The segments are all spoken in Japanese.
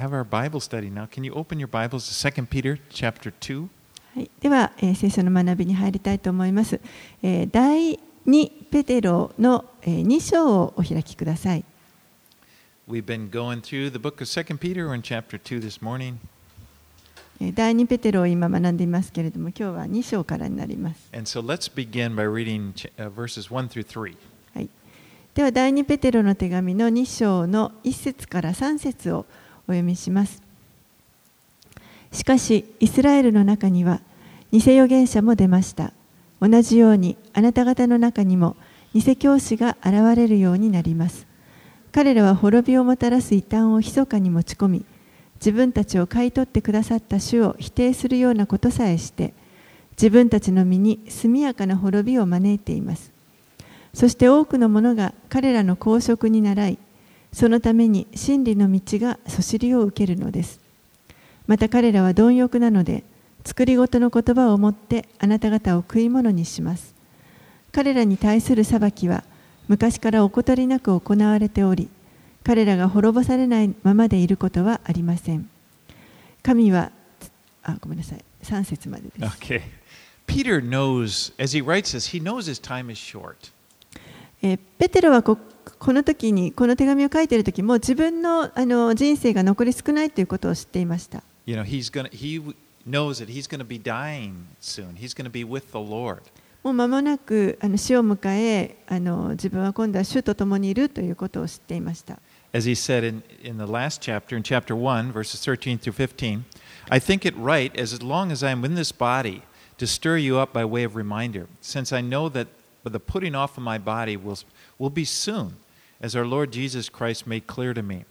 have our Bible study now. Can you open your Bibles to 2 Peter chapter 2? はい、では、えー、聖書の学びに入りたいと思います。え、第2ペテロの、えー、2章をお開きください。第2ペテロ今学んでいますけれども、今日は2章からになります。はい、では、第2ペテロの手紙の2章の1節から3節をお読みします。しかし、イスラエルの中には偽預言者も出ました。同じように、あなた方の中にも偽教師が現れるようになります。彼らは滅びをもたらす異端を密かに持ち込み、自分たちを買い取ってくださった主を否定するようなことさえして、自分たちの身に速やかな滅びを招いています。そして多くの者が彼らの公職に倣い、そのために真理の道がそしりを受けるのです。また彼らは貪欲なので、作り事の言葉をもってあなた方を食い物にします。彼らに対する裁きは昔から怠りなく行われており、彼らが滅ぼされないままでいることはありません。神は、あ、ごめんなさい、3節までです。Okay. Peter knows, as he writes this, he knows his time is short. えーペテロはここの時にこの手紙を書いている時も自分のあの人生が残り少ないということを知っていました。You know, he's gonna, he knows that he's going to be dying soon. He's going to be with the Lord. もう間もなくあの死を迎えあの自分は今度は主と共にいるということを知っていました。As he said in, in the last chapter, in chapter 1, verses 13 through 15, I think it right, as long as I am in this body, to stir you up by way of reminder, since I know that the putting off of my body will, will be soon, as our Lord Jesus Christ made clear to me.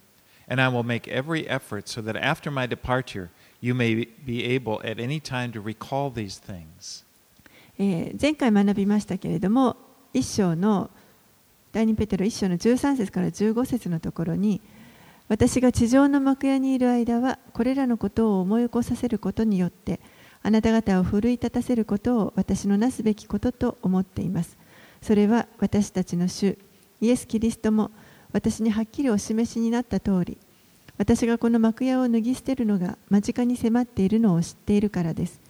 And I will make every effort so that after my departure, you may be able at any time to recall these things. え前回学びましたけれども一章の第2ペテロ1章の13節から15節のところに私が地上の幕屋にいる間はこれらのことを思い起こさせることによってあなた方を奮い立たせることを私のなすべきことと思っていますそれは私たちの主イエス・キリストも私にはっきりお示しになった通り私がこの幕屋を脱ぎ捨てるのが間近に迫っているのを知っているからです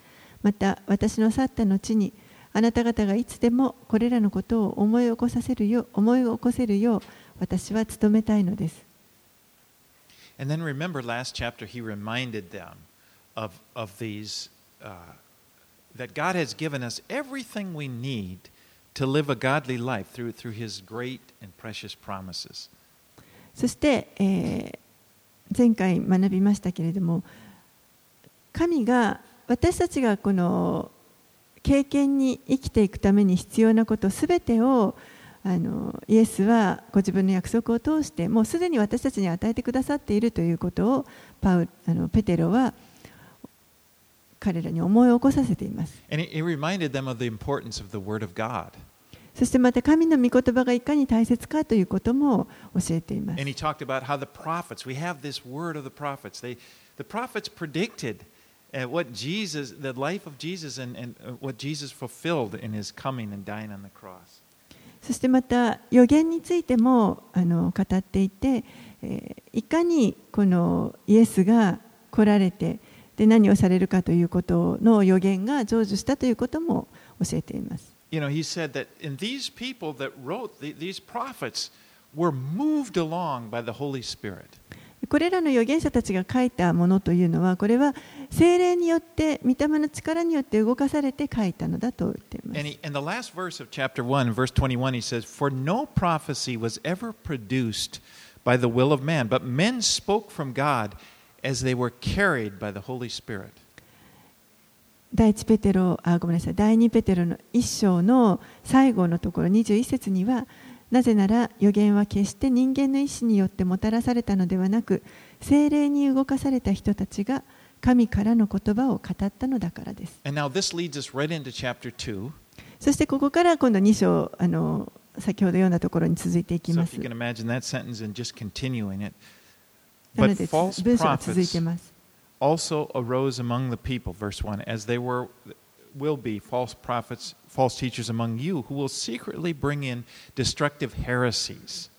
また私の去った後にあなた方がいつでもこれらのことを思い起こさせるよう思い起こせるよう私は努めたいのです。And then remember, last chapter, he reminded them of, of these, uh, that God has given us everything we need to live a godly life through, through his great and precious promises. そして、えー前回学びましたけれども神が私たちがこの経験に生きていくために必要なことすべてをあのイエスはご自分の約束を通してもうすでに私たちに与えてくださっているということをパウあのペテロは彼らに思い起こさせています。そしてまた神の御言葉がいかに大切かということも教えています。そしてまた予言についてもあの語っていて、え、いかにこのイエスが来られて、で何をされるかということの予言が成就したということも教えています。You know, he said that in these people that wrote the, these prophets were moved along by the Holy Spirit. これらの預言者たちが書いたものというのはこれは精霊によって御霊の力によって動かされて書いたのだと言っていま And す he, in the last verse of chapter 1, verse 21, he says, For no prophecy was ever produced by the will of man, but men spoke from God as they were carried by the Holy Spirit. 第一ペテロあごめんなさい第二ペテロの一章の最後のところ21節にはなぜなら予言は決して人間の意志によってもたらされたのではなく精霊に動かされた人たちが神からの言葉を語ったのだからです And now this leads us right into chapter 2. そしてここから今度2章あの先ほど読んだところに続いていき So ます you なので文章が続いてます also arose among the people, verse 1, as they were will be false prophets, false teachers among you, who will secretly bring in destructive heresies.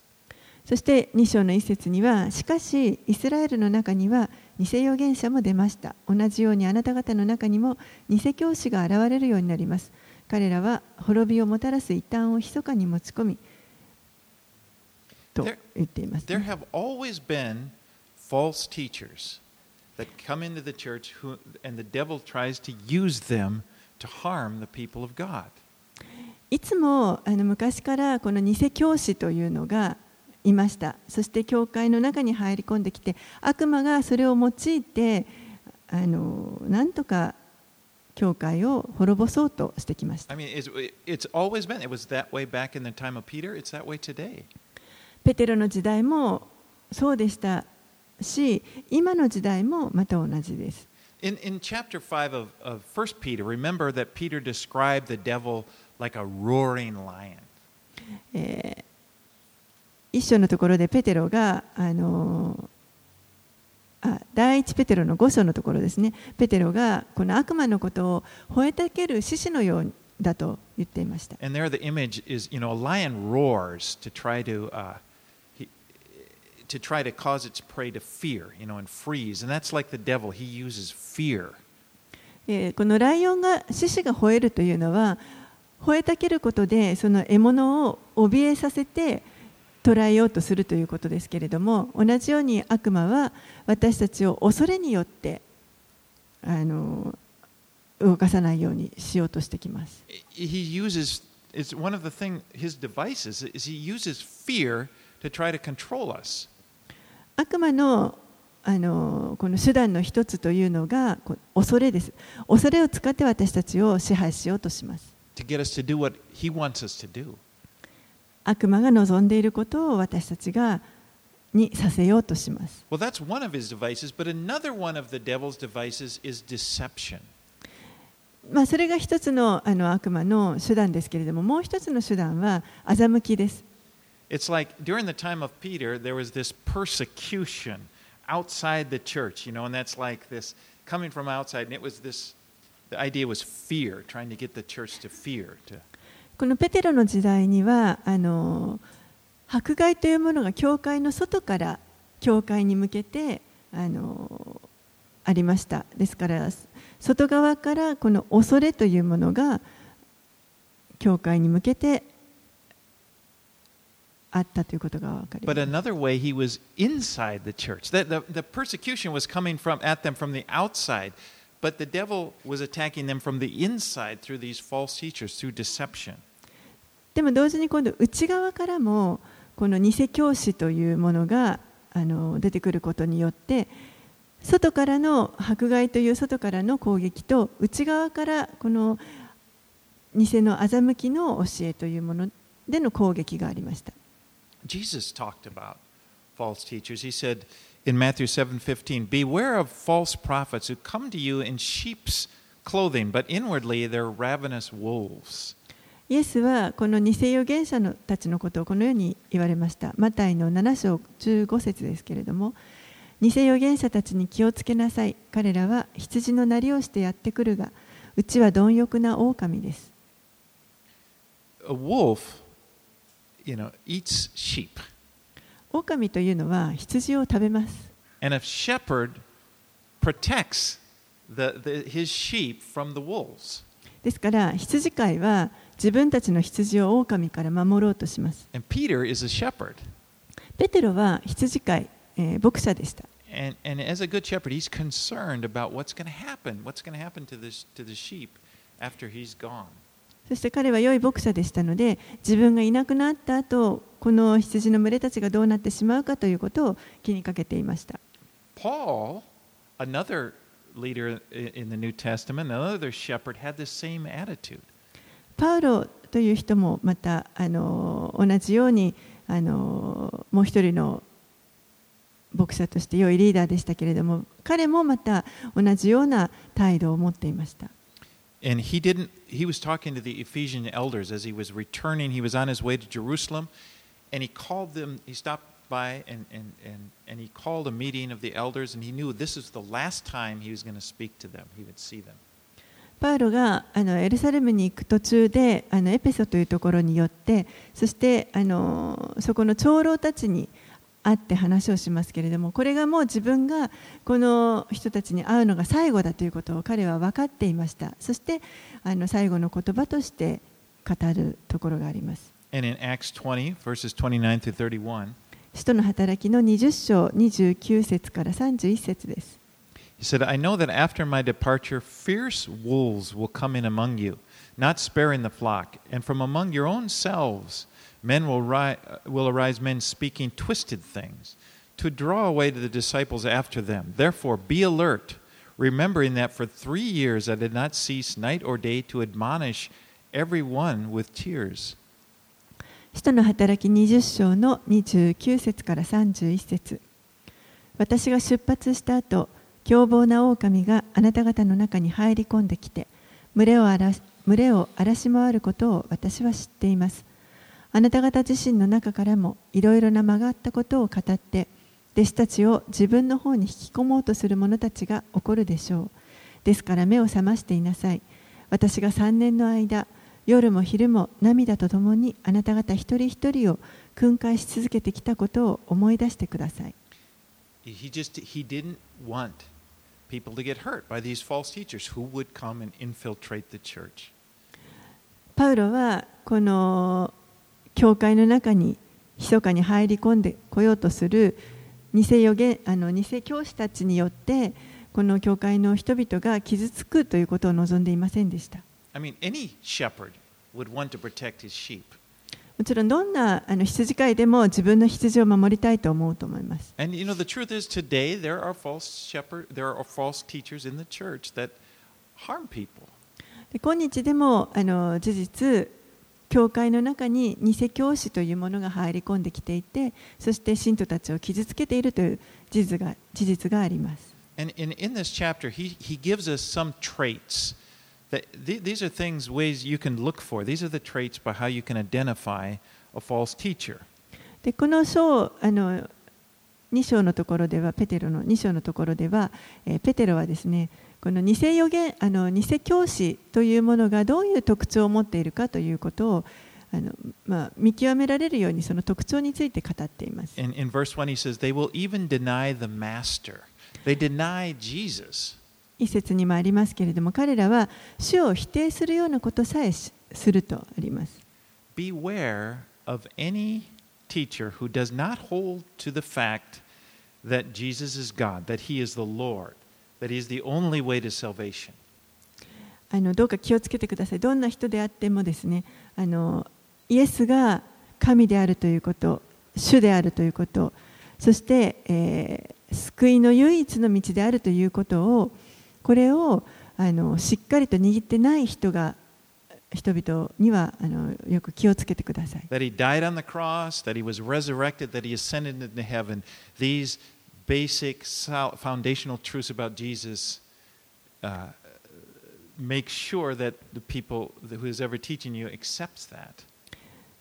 そして2章の一節には、しかしイスラエルの中には偽預言者も出ました。同じようにあなた方の中にも偽教師が現れるようになります。彼らは滅びをもたらす異端を密かに持ち込み、と言っています、ね。There have always been false teachers that come into the church who, and the devil tries to use them to harm the people of God. いつもあの昔からこの偽教師というのがいましたそして教会の中に入り込んできて悪魔がそれを用いてあのなんとか教会を滅ぼそうとしてきました。ペテロの時代もそうでしたし、今の時代もまた同じです。In, in chapter 5 of, of 1 Peter, remember that Peter described the devil like a roaring lion. えー一章のところでペテロがあのあ第一ペテロの5章のところですねペテロがこの悪魔のことを吠えたける獅子のようだと言っていました。And there the image is, you know, a lion roars to try to, uh, to try to cause its prey to fear, you know, and freeze. And that's like the devil. He uses fear. このライオンが獅子が吠えるというのは吠えたけることでその獲物を怯えさせて捉えようとするということですけれども同じように悪魔は私たちを恐れによってあの動かさないようにしようとしてきます。He uses, it's one of the thing, his devices is he uses fear to try to control us. 悪魔のあのこの手段の一つというのが恐れです。恐れを使って私たちを支配しようとします。悪魔が望んでいることを私たちがにさせようとします。Well, that's one of his devices, but another one of the devil's devices is deception. まあそれが一つのあの悪魔の手段ですけれども、もう一つの手段は欺きです。It's like during the time of Peter, there was this persecution outside the church, you know, and that's like this coming from outside, and it was this, the idea was fear, trying to get the church to fear. To このペテロの時代にはあの迫害というものが教会の外から教会に向けてあのありましたですから外側からこの恐れというものが教会に向けてあったということが分かります。But another way, he was inside the church. The, the, the persecution was coming from, at them from the outside, but the devil was attacking them from the inside through these false teachers, through deception. でも同時に今度内側からもこの偽教師というものがあの出てくることによって外からの迫害という外からの攻撃と内側からこの偽の欺きの教えというものでの攻撃がありました。Jesus talked about false teachers. He said in Matthew 7:15, "Beware of false prophets who come to you in sheep's clothing, but inwardly they're ravenous wolves." イエスはこの偽預言者のたちのことをこのように言われました。マタイの7章15節ですけれども、偽預言者たちに気をつけなさい。彼らは羊のなりをしてやってくるが、うちは貪欲な狼です。A wolf, you know, eats sheep. 狼というのは羊を食べます。And a shepherd protects the, the, his sheep from the wolves. ですから羊飼いは自分たちの羊を狼から守ろうとします。And Peter is a shepherd. ペテロは羊飼い、えー、牧者でした。And, and as a good shepherd, he's concerned about what's going to happen. What's going to happen to, this, to the sheep after he's gone. そして彼は良い牧者でしたので、自分がいなくなった後、この羊の群れたちがどうなってしまうかということを気にかけていました。Paul, another leader in the New Testament, another shepherd, had the same attitude. パウロという人もまたあの同じようにあのもう一人の牧者として良いリーダーでしたけれども彼もまた同じような態度を持っていました。And he didn't, he was talking to the Ephesian elders as he was returning. He was on his way to Jerusalem and he called them, he stopped by and, and, and, and he called a meeting of the elders and he knew this is the last time he was going to speak to them, he would see them. パウロがあのエルサレムに行く途中であのエペソというところに寄ってそしてあのそこの長老たちに 会って話をしますけれどもこれがもう自分がこの人たちに会うのが最後だということを彼は分かっていましたそしてあの最後の言葉として語るところがあります And in Acts 20, verses 29 through 31, 使徒の働きの20章29節から31節です he said, I know that after my departure, fierce wolves will come in among you, not sparing the flock. And from among your own selves, men will, ri- will arise men speaking twisted things to draw away the disciples after them. Therefore, be alert, remembering that for three years I did not cease night or day to admonish every one with tears. 使徒の働き20章の29節から31節私が出発した後凶暴な狼があなた方の中に入り込んできて群れを荒らし群れを荒らし回ることを私は知っています あなた方自身の中からもいろいろな曲がったことを語って弟子たちを自分の方に引き込もうとする者たちが起こるでしょう。ですから目を覚ましていなさい。私が3年の間夜も昼も涙とともにあなた方一人一人を訓戒し続けてきたことを思い出してください。He just he didn't want people to get hurt by these false teachers who would come and infiltrate the church. パウロはこの教会の中に密かに入り込んでこようとする偽預言あの偽教師たちによってこの教会の人々が傷つくということを望んでいませんでした。I mean, any shepherd would want to protect his sheep. もちろんどんなあの羊飼いでも自分の羊を守りたいと思うと思います。And you know, the truth is today there are false shepherd, there are false teachers in the church that harm people. で今日でもあの事実教会の中に偽教師というものが入り込んできていてそして信徒たちを傷つけているという事実が事実があります。And in, in this chapter, he, he gives us some traits. That th- these are things, ways you can look for. These are the traits by how you can identify a false teacher. でこの章あの2章のところではペテロの2章のところでは、えーペテロはですねこの偽予言あの偽教師というものがどういう特徴を持っているかということをあの、まあ、見極められるようにその特徴について語っています。In, in verse 1, he says, They will even deny the master. They deny Jesus. 一節にもありますけれども彼らは主を否定するようなことさえしするとあります。Beware of any teacher who does not hold to the fact that Jesus is God, that he is the Lord, that he is the only way to salvation. あのどうか気をつけてください。どんな人であってもですねあのイエスが神であるということ主であるということそして、えー救いの唯一の道であるということをこれをあのしっかりと握ってない人が人々にはあのよく気をつけてください。That he died on the cross, that he was resurrected, that he ascended into heaven. These basic foundational truths about Jesus uh, make sure that the people who is ever teaching you accepts that.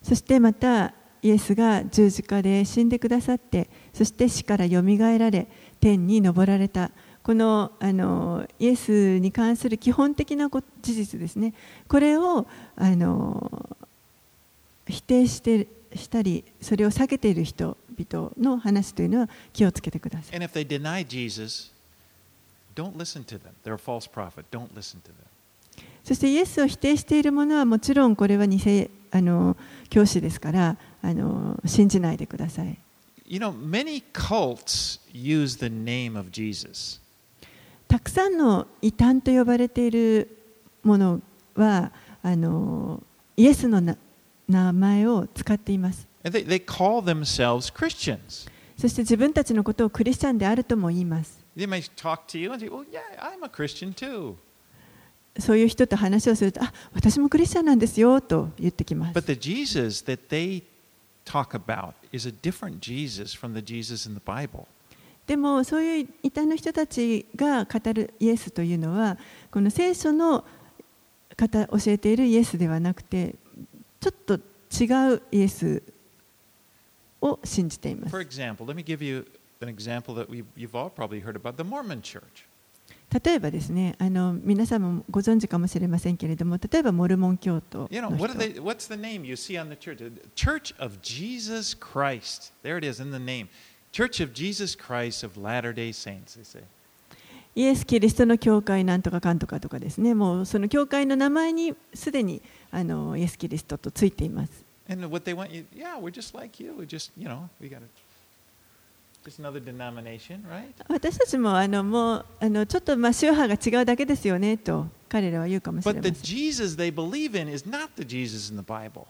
そしてまたイエスが十字架で死んでくださってそして死からよみがえられ天に昇られたこのあのイエスに関する基本的な事実ですねこれをあの否定してしたりそれを避けている人人の話というのは気をつけてください。そして、イエスを否定しているものはもちろんこれは偽あの教師ですからあの信じないでください。たくさんの異端と呼ばれているものはあのイエスの名前を使っています。They, they call themselves Christians. そして自分たちのことをクリスチャンであるとも言います They may talk to you and say, Well, yeah, I'm a Christian too. そういう人と話をするとあ私もクリスチャンなんですよと言ってきます But the Jesus that they talk about is a different Jesus from the Jesus in the Bible. でもそういう異端の人たちが語るイエスというのはこの聖書の方教えているイエスではなくてちょっと違うイエスを信じています。例えばですね、あの皆さんもご存知かもしれませんけれども、例えばモルモン教徒。Yes, イエス・キリストの教会なんとかかんとかとかですね、もうその教会の名前にすでにあのイエス・キリストとついています。And what they want you, yeah, we're just like you. We just, you know, we got to, just another denomination, right? 私たちもあのもうあのちょっとまあ宗派が違うだけですよねと彼らは言うかもしれ But ま the せん Jesus they believe in is not the Jesus in the Bible.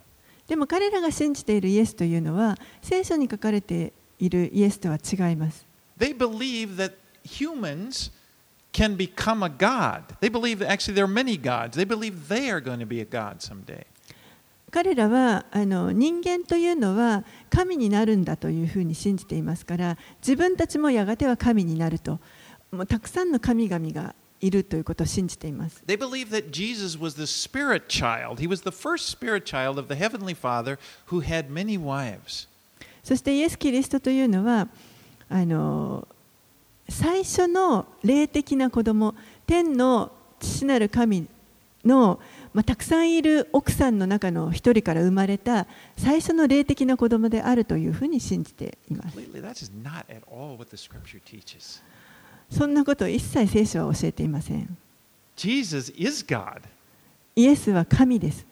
でも彼らが信じているイエスというのは聖書に書かれているイエスとは違います They believe that humans can become a god. They believe that actually there are many gods. They believe they are going to be a god someday. 彼らはあの人間というのは神になるんだというふうに信じていますから自分たちもやがては神になるともうたくさんの神々がいるということを信じています They believe that Jesus was the spirit child. He was the first spirit child of the Heavenly Father who had many wives. そしてイエス・キリストというのはあの最初の霊的な子供天の父なる神の、まあ、たくさんいる奥さんの中の一人から生まれた最初の霊的な子供であるというふうに信じています。そんなことを一切聖書は教えていません。イエスは神です。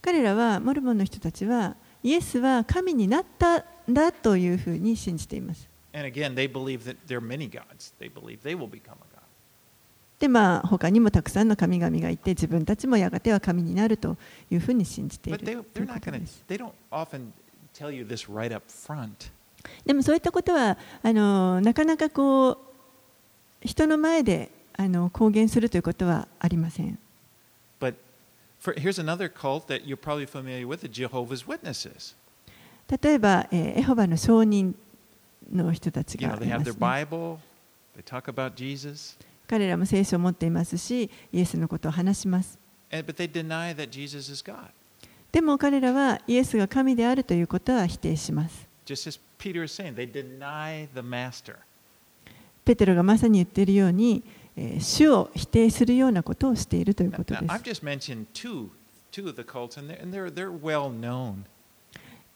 彼らは、モルモンの人たちは、イエスは神になったんだというふうに信じています。で、まあ、他にもたくさんの神々がいて、自分たちもやがては神になるというふうに信じている。でもそういったことはあのなかなかこう人の前であの公言するということはありません。For, here's another cult that you're probably familiar with the Jehovah's Witnesses. 例えば、えーエホバの証人の人たち You が know, い they ま have す their ね、Bible, they talk about Jesus, 彼らも聖書を持っていますしイエスのことを話します and, but they deny that Jesus is God. でも彼らはイエスが神であるということは否定します Just as Peter is saying, they deny the master. ペテロがまさに言っているように、えー主を否定するようなことをしているということです。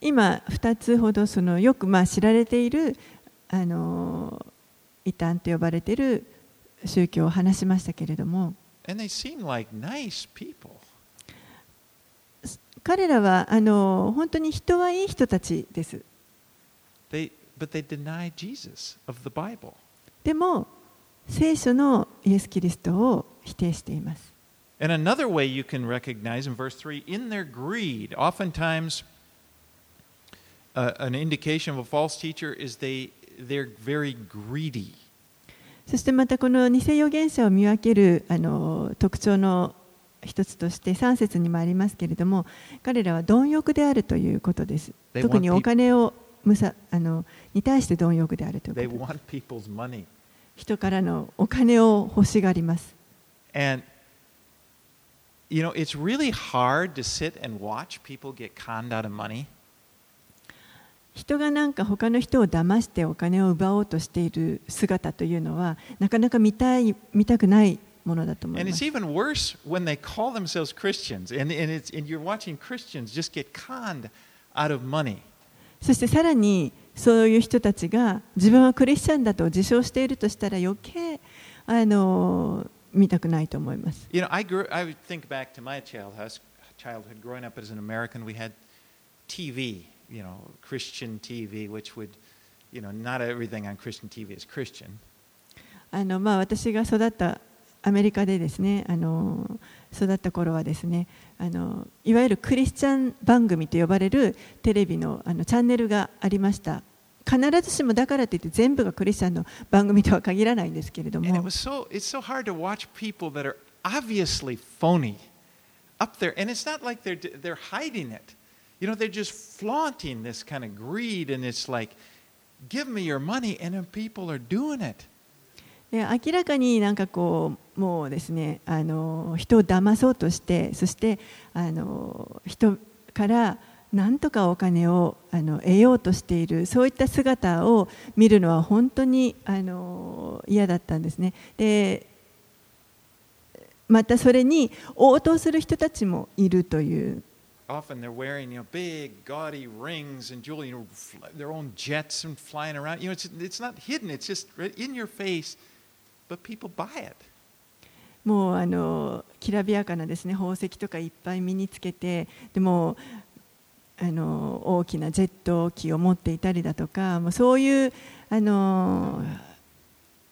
今、2つほどそのよくまあ知られているあの異端と呼ばれている宗教を話しましたけれども彼らはあの本当に人はいい人たちです。でも、聖書のイエス・キリストを否定しています。And another way you can recognize in verse 3 in their greed, oftentimes uh, an indication of a false teacher is they, they're very greedy. そしてまたこの偽預言者を見分けるあの特徴の一つとして3節にもありますけれども彼らは貪欲であるということです。特にお金をむさあのに対して貪欲であるということです。人からのお金を欲しがります。And, you know, it's really hard to sit and watch people get conned out of money. 人がなんか他の人を騙してお金を奪おうとしている姿というのはなかなか見たい見たくないものだと思い And ま it's す。even worse when they call themselves Christians and, and, it's, and you're watching Christians just get conned out of money. そしてさらにそういう人たちが自分はクリスチャンだと自称しているとしたら余計あの見たくないと思います。You know, I grew. I would think back to my childhood. Childhood, growing up as an American, we had TV. You know, Christian TV, which would, you know, not everything on Christian TV is Christian. あのまあ、私が育ったアメリカでですねあの育った頃はですねあのいわゆるクリスチャン番組と呼ばれるテレビの,あのチャンネルがありました。必ずしもだからといって全部がクリスチャンの番組とは限らないんですけれども。で明らかになんかこうもうですねあの人を騙そうとしてそしてあの人からなんとかお金をあの得ようとしているそういった姿を見るのは本当にあの嫌だったんですね。でまたそれに応答する人たちもいるという Often they're wearing you know, big, gaudy rings and jewelry, you know, their own jets and flying around. You know, it's, it's not hidden, it's just in your face, but people buy it. もうあのきらびやかなですね宝石とかいっぱい身につけてでもあの大きなジェット機を持っていたりだとかもうそういうあの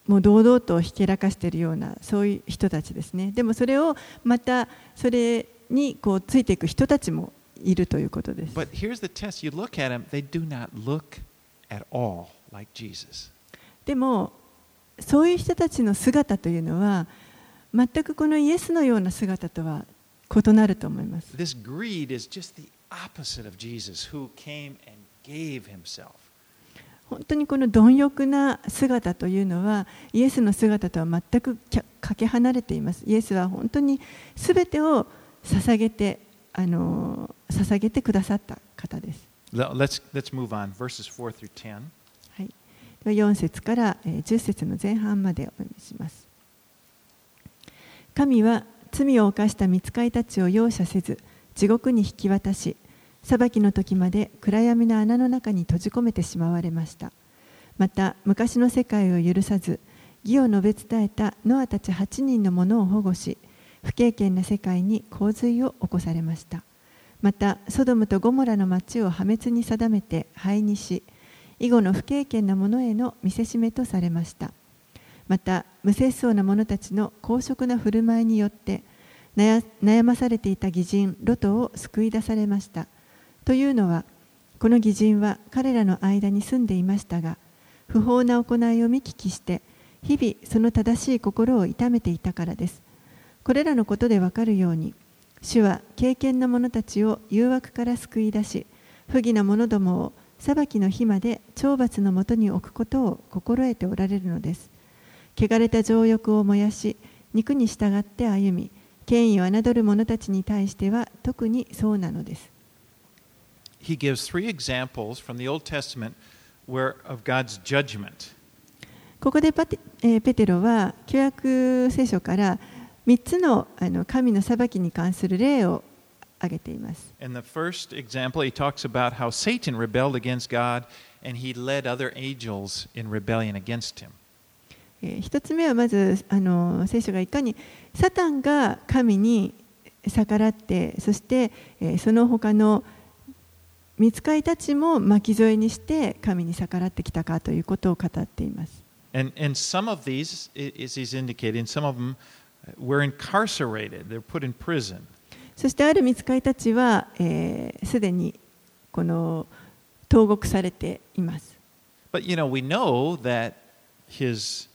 もう堂々とひけらかしているようなそういう人たちですね。でもそれをまたそれにこうついていく人たちもいるということです。But here's the test. You look at them, they do not look at all like Jesus. でもそういう人たちの姿というのは全くこのイエスのような姿とは異なると思います。This greed is just the opposite of Jesus, who came and gave himself. 本当にこの貪欲な姿というのはイエスの姿とは全くかけ離れています。イエスは本当に全てを捧げてあの捧げてくださった方です、Le- Let's, let's move on, verses 4 through 10. はい、では4節からえー10節の前半までお読みします神は罪を犯した御使いたちを容赦せず地獄に引き渡し裁きの時まで暗闇の穴の中に閉じ込めてしまわれました。また昔の世界を許さず義を述べ伝えたノアたち8人の者を保護し不敬虔な世界に洪水を起こされました。またソドムとゴモラの町を破滅に定めて灰にし以後の不敬虔な者への見せしめとされました。また無節操な者たちの公職な振る舞いによって悩悩まされていた義人ロトを救い出されました。というのはこの義人は彼らの間に住んでいましたが不法な行いを見聞きして日々その正しい心を痛めていたからです。これらのことでわかるように主は敬虔な者たちを誘惑から救い出し不義な者どもを裁きの日まで懲罰のもとに置くことを心得ておられるのです。汚れた情欲を燃やし肉に従って歩み権威を侮る者たちに対しては特にそうなのです He gives three examples from the Old Testament where, of God's judgment. ここでパテ,、えーペテロは旧約聖書から3つのあの神の裁きに関する例を挙げています。In the first example, he talks about how Satan rebelled against God and he led other angels in rebellion against him. えー一つ目はまずあの聖書がいかにサタンが神に逆らってそして、えーその他の見つかいたちも巻き添えにして神に逆らってきたかということを語っています。And, and some of these, as he's indicating, some of them were incarcerated, they're put in prison. そしてある見つかいたちはすで、えー既にこの投獄されています。But you know, we know that his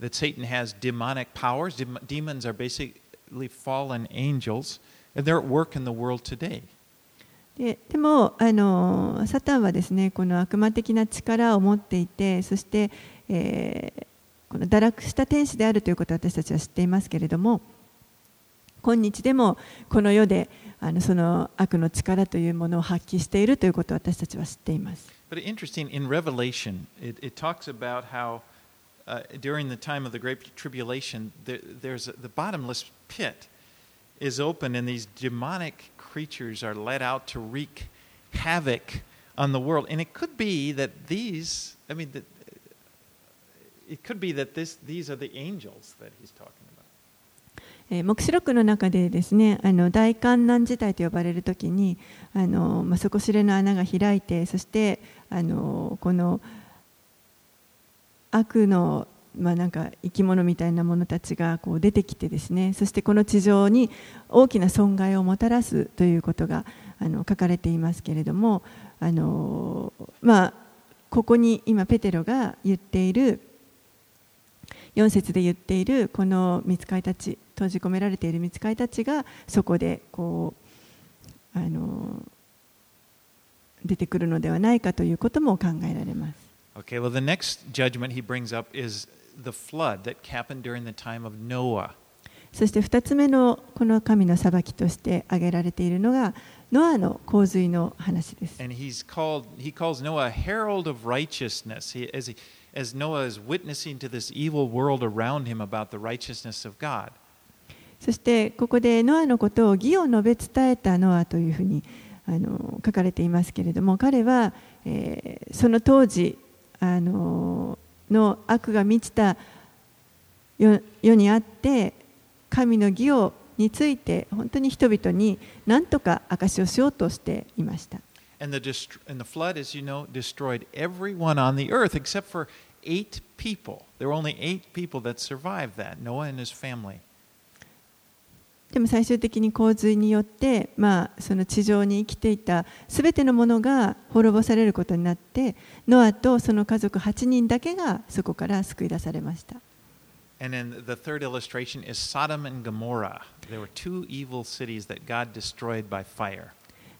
that Satan has demonic powers. Dem- demons are basically fallen angels, and they're at work in the world today. ででもあのサタンはですねこの悪魔的な力を持っていてそして、えーこの堕落した天使であるということを私たちは知っていますけれども今日でもこの世であのその悪の力というものを発揮しているということを私たちは知っています。But interesting in Revelation, it, it talks about how uh, during the time of the Great Tribulation, there, there's a, the bottomless pit is open, and these demonic creatures are let out to wreak havoc on the world. And it could be that these, I mean, that it could be that this, these are the angels that he's talking about. えー黙示録の中でですねあの大観難事態と呼ばれる時にあの、まあ、底知れの穴が開いてそしてあのこの 悪の、まあ、なんか生き物みたいなものたちがこう出てきてですねそしてこの地上に大きな損害をもたらすということがあの書かれていますけれどもあの、まあ、ここに今ペテロが言っている4節で言っているこの見つかいたち閉じ込められている見つかいたちがそこでこうあの出てくるのではないかということも考えられます。Okay, well, the next judgment he brings up is the flood that happened during the time of Noah. そして2つ目のこの神の裁きとして挙げられているのがノアの洪水の話です。And he's called, he calls Noah a herald of righteousness he, as, he, as Noah is witnessing to this evil world around him about the righteousness of God. そしてここでノアのことを義を述べ伝えたノアというふうにあの書かれていますけれども彼は、えーその当時あのの悪が満ちた世にあって神の義をについて本当に人々に何とか証しをしようとしていました。And the, dest- and the flood, as you know, destroyed everyone on the earth except for eight people. There were only eight people that survived that Noah and his family. でも最終的に洪水によって、まあ、その地上に生きていたすべてのものが滅ぼされることになってノアとその家族8人だけがそこから救い出されました And then the third illustration is Sodom and Gomorrah. There were two evil cities that God destroyed by fire.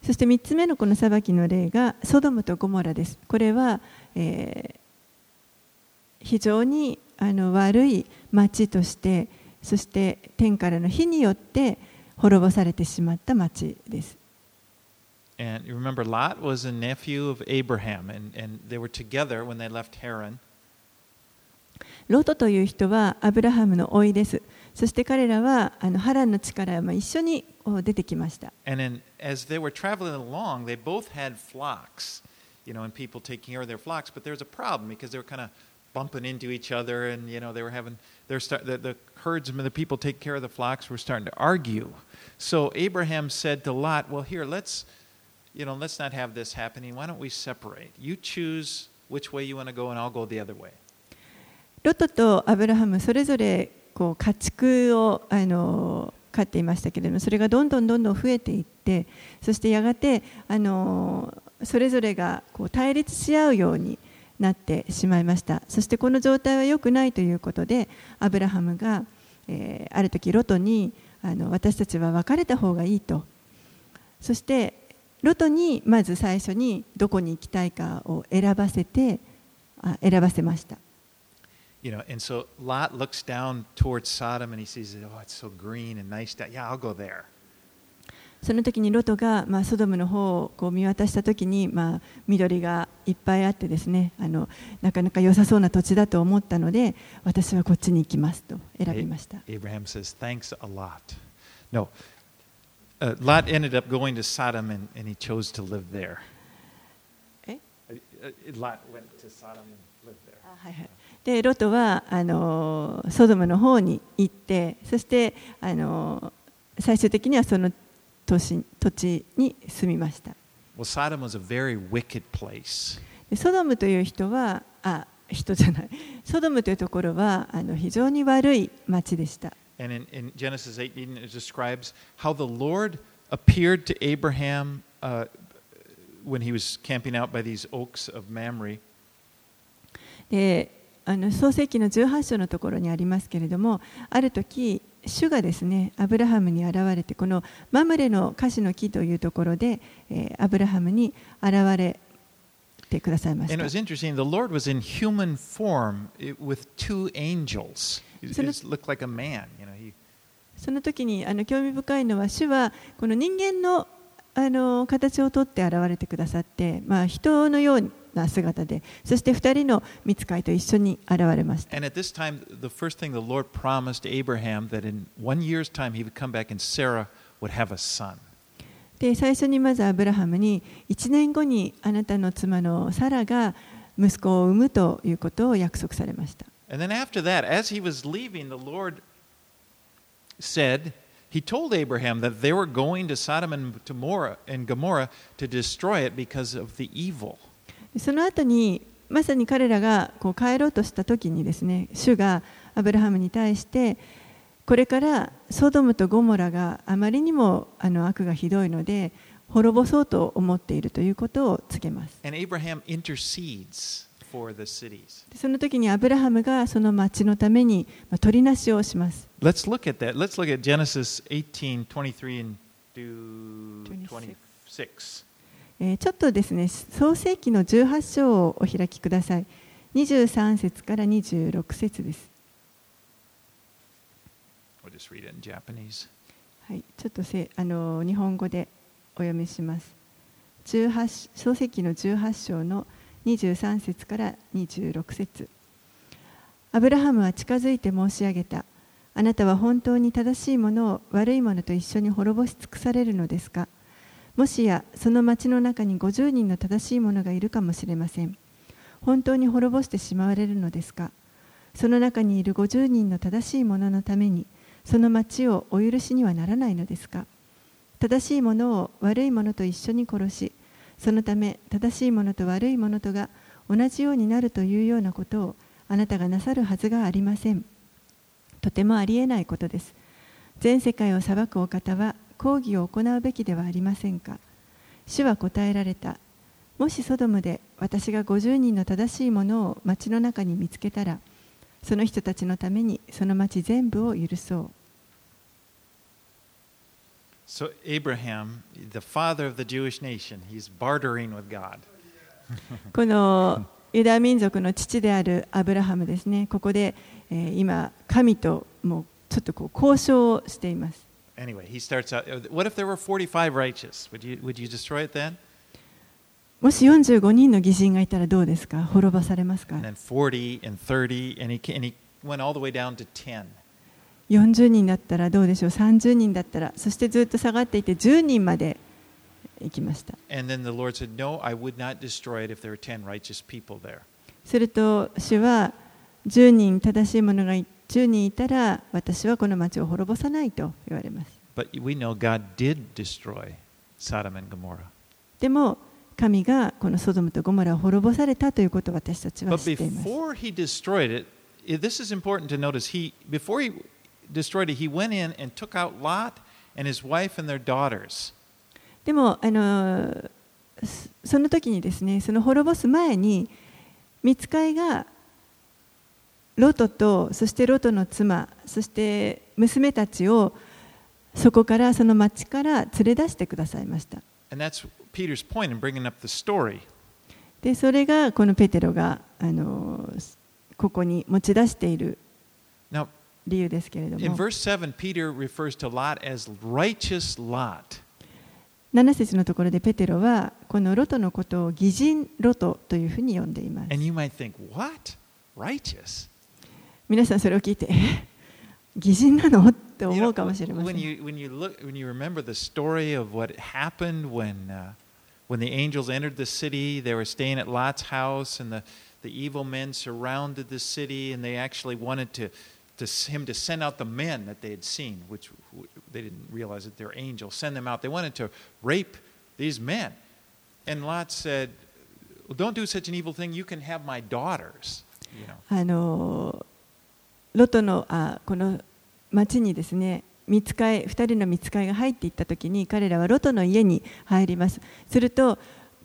そして3つ目のこの裁きの例がソドムとゴモラですこれは、えー非常にあの悪い町としてそして天からの火によって滅ぼされてしまった町です And you remember, Lot was a nephew of Abraham, and, and they were together when they left Haran. ロトという人はアブラハムの甥いです。そして彼らはあのハランの地からまあ一緒に出てきました。And then, as they were traveling along, they both had flocks, you know, and people taking care of their flocks. But there was a problem because they were kind of bumping into each other, and you know, they were having they're start, the, the herdsmen, the people taking care of the flocks, were starting to argue. So Abraham said to Lot, "Well, here, let's, you know, let's not have this happening. Why don't we separate? You choose which way you want to go, and I'll go the other way." ロトとアブラハムそれぞれこう家畜をあの飼っていましたけれどもそれがどんどんどんどん増えていってそしてやがてあのそれぞれがこう対立し合うように なってしまいましたそしてこの状態は良くないということでアブラハムが、えーある時ロトにあの私たちは別れた方がいいとそしてロトにまず最初にどこに行きたいかを選ばせてあ選ばせました You know, and so Lot looks down towards Sodom and he sees, oh, it's so green and nice. Yeah, I'll go there. その時にロトが、まあ、ソドムの方をこう見渡した時に、まあ、緑がいっぱいあってですねあのなかなか良さそうな土地だと思ったので私はこっちに行きますと選びました。Abraham says, thanks a lot. No, uh, Lot ended up going to Sodom and, and he chose to live there. え Uh, uh, Lot went to Sodom and lived there. あはいはい、でロトはあのソドムの方に行ってそしてあの最終的にはその都,市土地に住みました。ソドムという人は、あ、人じゃない。ソドムというところは、あの非常に悪い町でした。であの創世記の18章のところにありますけれども、ある時主がですねアブラハムに現れてこのマムレのカシの木というところで、えーアブラハムに現れてくださいました。その時にあの興味深いのは主はこの人間のあの形をとって現れてくださって、まあ、人のような姿でそして2人の見つかいと一緒に現れました time, time. で最初にまずアブラハムに1年後にあなたの妻のサラが息子を産むということを約束されました And then after that, as he was leaving, the Lord said, He told Abraham that they were going to Sodom and Gomorrah, and Gomorrah to destroy it because of the evil. でその後にまさに彼らがこう帰ろうとした時にですね主がアブラハムに対してこれからソドムとゴモラがあまりにもあの悪がひどいので滅ぼそうと思っているということを告げます And Abraham intercedes for the cities. でその時にアブラハムがその町のためにまあ取りなしをします Let's look at that. Let's look at Genesis 18 23 and do 26. えーちょっとですね創世記の18章をお開きください23節から26節です.はい、ちょっとせあの日本語でお読みします。18書籍の18章の23節から26節アブラハムは近づいて申し上げた。あなたは本当に正しいものを悪いものと一緒に滅ぼし尽くされるのですか？もしやその町の中に50人の正しい者がいるかもしれません。本当に滅ぼしてしまわれるのですか？その中にいる50人の正しい者のためにその町をお許しにはならないのですか？正しいものを悪いものと一緒に殺しそのため正しいものと悪いものとが同じようになるというようなことをあなたがなさるはずがありません。とてもありえないことです。全世界を裁くお方は抗議を行うべきではありませんか？主は答えられたもしソドムで私が50人の正しいものを町の中に見つけたらその人たちのためにその町全部を許そう So, Abraham, the father of the Jewish nation, he's bartering with God. このユダヤ民族の父であるアブラハムですね、ここで、えー今、神ともうちょっとこう交渉をしています。anyway, he starts out. What if there were 45 righteous? Would you, would you destroy it then? もし45人の偽人がいたらどうですか？滅ばされますか ?40 人だったらどうでしょう ?30 人だったら、そしてずっと下がっていて10人まで行きました。すると、主は10人正しいものがいて、10いたら私はこの町を滅ぼさないと言われます。でも神がこのソドムとゴマラを滅ぼされたということを私たちは知っています。でもあの、その時にですね、その滅ぼす前に、見つかいがロトとそしてロトの妻そして娘たちをそこからその町から連れ出してくださいました。でそれがこのペテロがあのここに持ち出している理由ですけれども。7節のところでペテロはこのロトのことを偽人ロトというふうに呼んでいます。皆さんそれを聞いてえ義人なのって You 思 know, うかもしれませ when ん you when you look when you remember the story of what happened when uh, when the angels entered the city, they were staying at Lot's house, and the the evil men surrounded the city, and they actually wanted to to s- him to send out the men that they had seen, which w- they didn't realize that they're angels. Send them out. They wanted to rape these men, and Lot said, well, "Don't do such an evil thing. You can have my daughters." You know. あの ロトのあこの町にですね見つかい2人の見つかいが入っていった時に彼らはロトの家に入ります。すると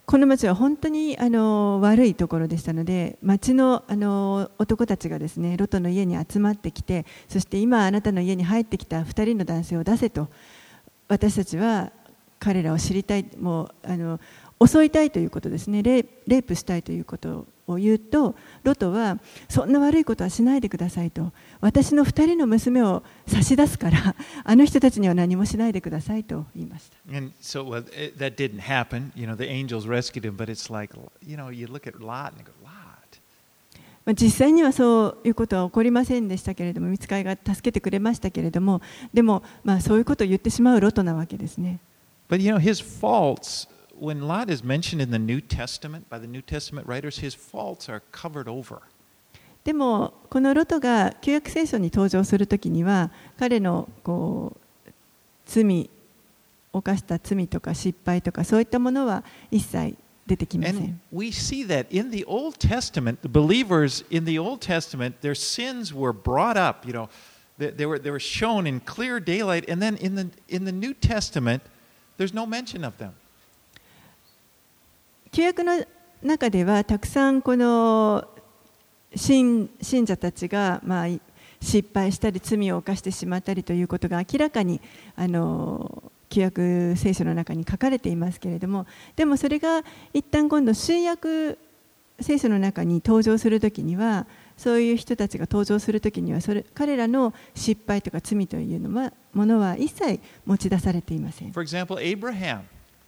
この町は本当にあの悪いところでしたので町のあの男たちがですねロトの家に集まってきてそして今あなたの家に入ってきた2人の男性を出せと私たちは彼らを知りたいもうあの襲いたいということですねレイレイプしたいということを言うとロトはそんな悪いことはしないでくださいと私の2人の娘を差し出すからあの人たちには何もしないでくださいと言いました And so well, it, that didn't happen. You know, the angels rescued him, but it's like, you know, you look at Lot and you go, Lot. まあ実際にはそういうことは起こりませんでしたけれども見つかいが助けてくれましたけれどもでも、まあ、そういうことを言ってしまうロトなわけですね But you know, his faults, when Lot is mentioned in the New Testament by the New Testament writers, his faults are covered over. でもこのロトが旧約聖書に登場するときには彼のこう罪犯した罪とか失敗とかそういったものは一切出てきませ And ん we see that in the Old Testament, the believers in the Old Testament, their sins were brought up, you know, they, they, were, they were shown in clear daylight. And then in the, in the New Testament, there's no mention of them. 旧約の中ではたくさんこの信信者たちが、まあ、失敗したり罪を犯してしまったりということが明らかにあの旧約聖書の中に書かれていますけれどもでもそれが一旦今度新約聖書の中に登場するときにはそういう人たちが登場するときにはそれ彼らの失敗とか罪というのはものは一切持ち出されていません。For example, Abraham.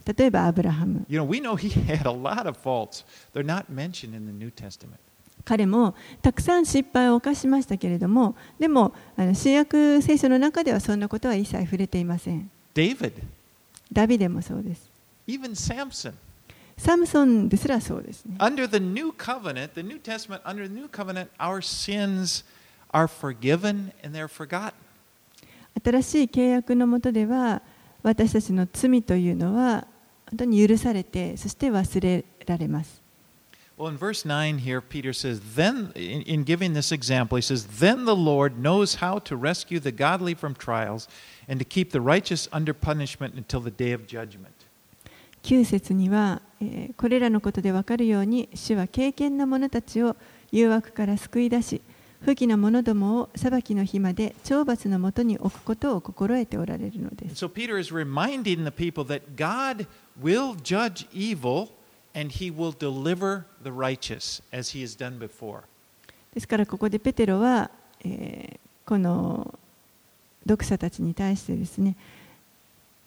例えばアブラハム You know, we know he had a lot of faults. They're not mentioned in the New Testament. 彼もたくさん失敗を犯しましたけれどもでもあの新約聖書の中ではそんなことは一切触れていません David, ダビデもそうです even Samson. サムソンですらそうですね Under the new covenant, the New Testament, under the new covenant, our sins are forgiven and they're forgotten. 新しい契約のもとでは私たちの罪というのは本当に許されてそして忘れられます Well, in verse 9 here, Peter says, then, in, in giving this example, he says, Then the Lord knows how to rescue the godly from trials and to keep the righteous under punishment until the day of judgment. 9節には、えーこれらのことで分かるように主は敬虔な者たちを誘惑から救い出し不義な者どもを裁きの日まで懲罰のもとに置くことを心得ておられるのです so Peter is reminding the people that God will judge evil and he will deliver the righteous as he has done before. ですからここでペテロは、えーこの読者たちに対してですね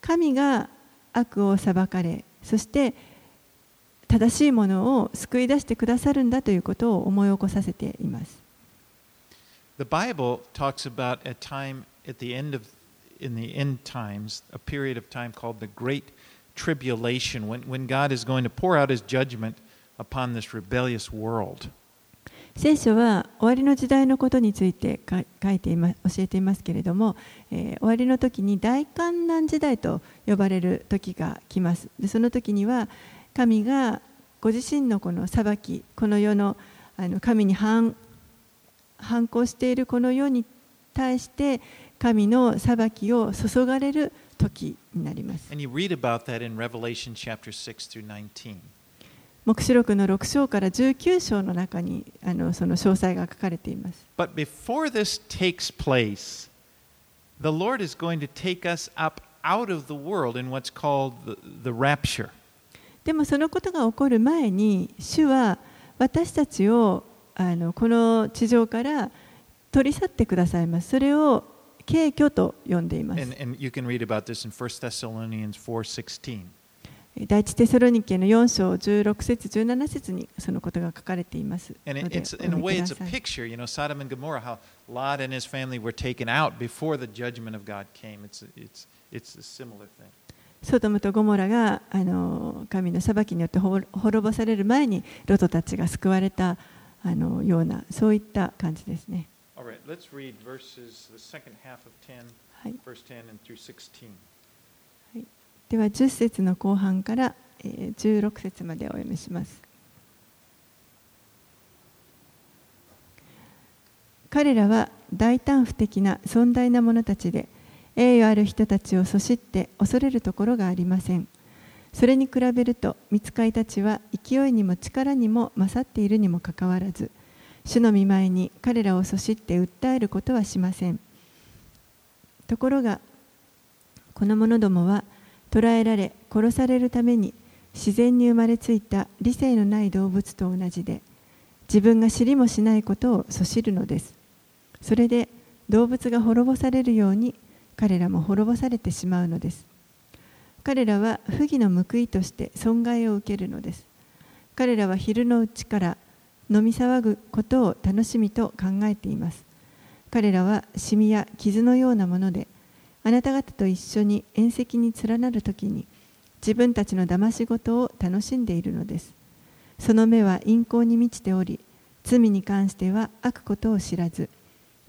神が悪を裁かれそして正しいものを救い出してくださるんだということを思い起こさせています。The Bible talks about a time at the end of in the end times, a period of time called the Great Tribulation, when, when God is going to pour out his judgment upon this rebellious world. 聖書は終わりの時代のことについて書いていま教えていますけれども、えー終わりの時に大観難時代と呼ばれる時が来ますでその時には神がご自身のこの裁きこの世のあの神に反反抗しているこの世に対して神の裁きを注がれる時になります And you read about that in Revelation chapter 6 through 19. 黙示録の6章から19章の中にあのその詳細が書かれています But before this takes place, the Lord is going to take us up out of the world in what's called the, the rapture. でもそのことが起こる前に主は私たちをあのこの地上から取り去ってくださいますそれを敬虚と呼んでいます And, and you can read about this in 1 Thessalonians 4:16. 第一テサロニケの4章16節17節にそのことが書かれていますのでお見ください。ソドムとゴモラがあの神の裁きによって滅ぼされる前にロトたちが救われたあのようなそういった感じですね。はい。では10節の後半から16節までお読みします。彼らは大胆不敵な尊大な者たちで栄誉ある人たちをそしって恐れるところがありません。それに比べると見つかいたちは勢いにも力にも勝っているにもかかわらず主の御前に彼らをそしって訴えることはしません。ところがこの者どもは捕らえられ殺されるために自然に生まれついた理性のない動物と同じで自分が知りもしないことをそしるのです。それで動物が滅ぼされるように彼らも滅ぼされてしまうのです。彼らは不義の報いとして損害を受けるのです。彼らは昼のうちから飲み騒ぐことを楽しみと考えています。彼らはシミや傷のようなものであなた方と一緒に宴席に連なるときに自分たちの騙し事を楽しんでいるのです。その目は陰行に満ちており罪に関しては悪ことを知らず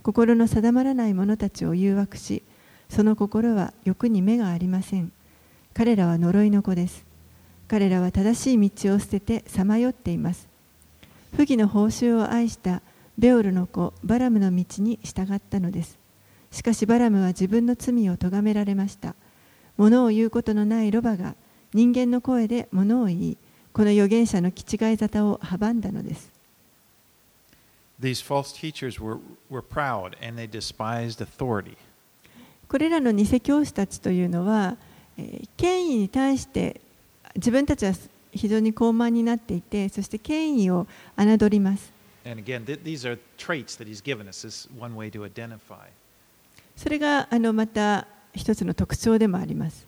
心の定まらない者たちを誘惑しその心は欲に目がありません。彼らは呪いの子です。彼らは正しい道を捨ててさまよっています。不義の報酬を愛したベオルの子バラムの道に従ったのです。しかしバラムは自分の罪を咎められました物を言うことのないロバが人間の声で物を言いこの預言者の気違い沙汰を阻んだのです These false teachers were, were proud and they despised authority. これらの偽教師たちというのは、えー権威に対して自分たちは非常に高慢になっていてそして権威を侮ります And again, th- these are traits that he's given us. This is one way to identify. それがあのまた一つの特徴でもあります。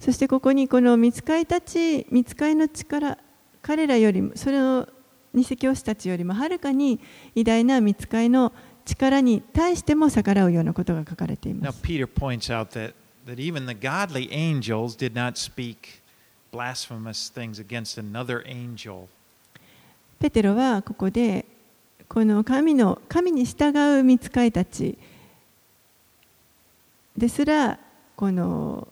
そしてここにこの見つかいたち、見つかいの力、彼らよりも、それの偽教師たちよりもはるかに偉大な見つかいの力に対しても逆らうようなことが書かれています。ペテロはここでこの神の神に従う見つかいたちですらこの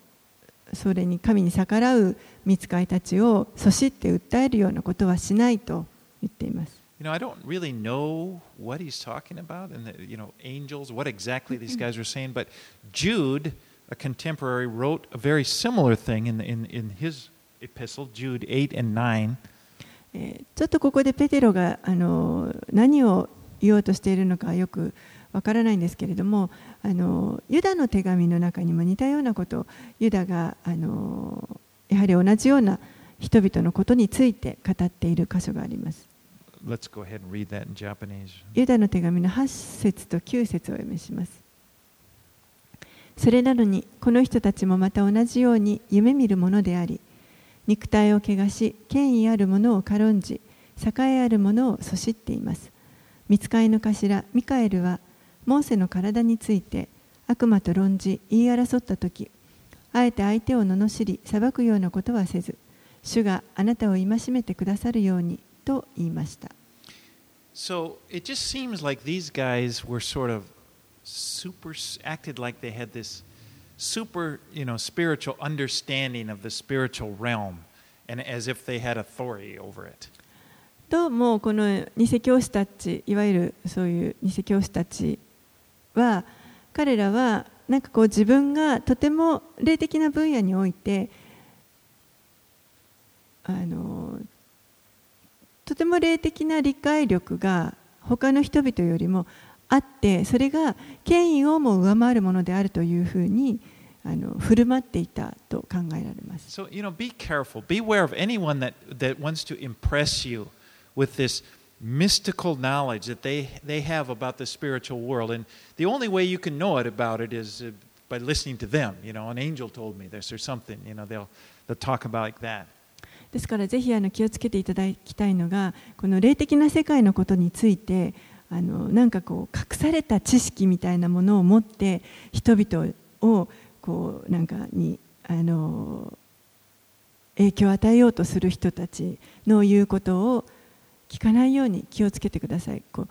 それに神に逆らう見つかいたちをそしって訴えるようなことはしないと言っています。You know, I don't really know what he's talking about and, the, you know, angels, what exactly these guys were saying, but Jude, a contemporary, wrote a very similar thing in, in, in his epistle, Jude 8 and 9. えーちょっとここでペテロがあの何を言おうとしているのかよくわからないんですけれどもあのユダの手紙の中にも似たようなことをユダがあのやはり同じような人々のことについて語っている箇所があります。ユダの手紙の8節と9節をお読みします。それなのにこの人たちもまた同じように夢見るものであり肉体を汚し権威あるものを軽んじ栄えあるものをそしっています。見つかいの頭ミカエルはモーセの体について悪魔と論じ言い争った時あえて相手を罵り裁くようなことはせず主があなたを戒めてくださるようにと言いました。So it just seems like these guys were sort of super, acted like they had this super, you know, spiritual understanding of the spiritual realm, and as if they had authority over it. ともうこの偽教師たちいわゆるそういう偽教師たちは彼らはなんかこう自分がとても霊的な分野においてあのとても霊的な理解力が他の人々よりもあってそれが権威をも上回るものであるというふうにあの振る舞っていたと考えられます。So, you know, be careful. Beware of anyone that, that wants to impress you with this mystical knowledge that they, they have about the spiritual world. And the only way you can know it about it is uh, by listening to them. You know, an angel told me this or something. You know, they'll, they'll talk about like that. ですからぜひあの気をつけていただきたいのがこの霊的な世界のことについてあのなんかこう隠された知識みたいなものを持って人々をこうなんかにあの影響を与えようとする人たちの言うことを聞かないように気をつけてください。こう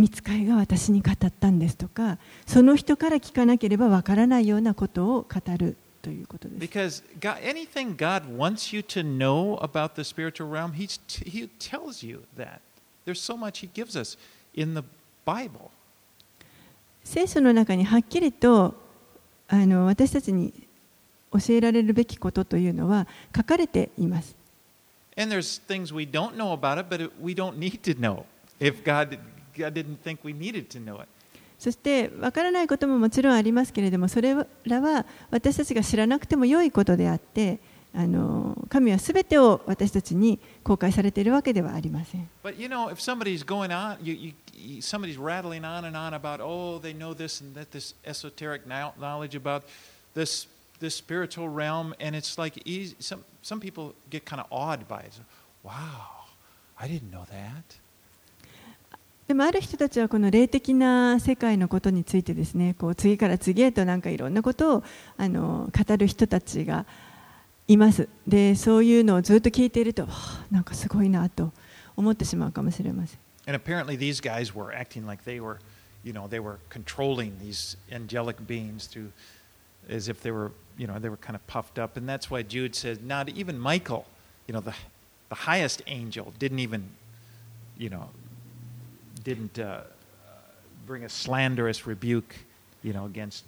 見つかいが私に語ったんですとかその人から聞かなければわからないようなことを語るということです。Because God, anything God wants you to know about the spiritual realm, he, He tells you that. 聖書の中にはっきりとあの私たちに教えられるべきことというのは書かれています。そして分からないことももちろんありますけれども、それらは私たちが知らなくても良いことであって、あの神はすべてを私たちに公開されているわけではありません。でもある人たちはこの霊的な世界のことについてですね、こう次から次へとなんかいろんなことをあの語る人たちが。いますでそういうのをずっと聞いているとはあなんかすごいなと思ってしまうかもしれません And apparently, these guys were acting like they were, you know, they were controlling these angelic beings through, as if they were, you know, they were kind of puffed up. And that's why Jude says, not even Michael, you know, the, the highest angel, didn't even, you know, didn't uh, bring a slanderous rebuke, you know, against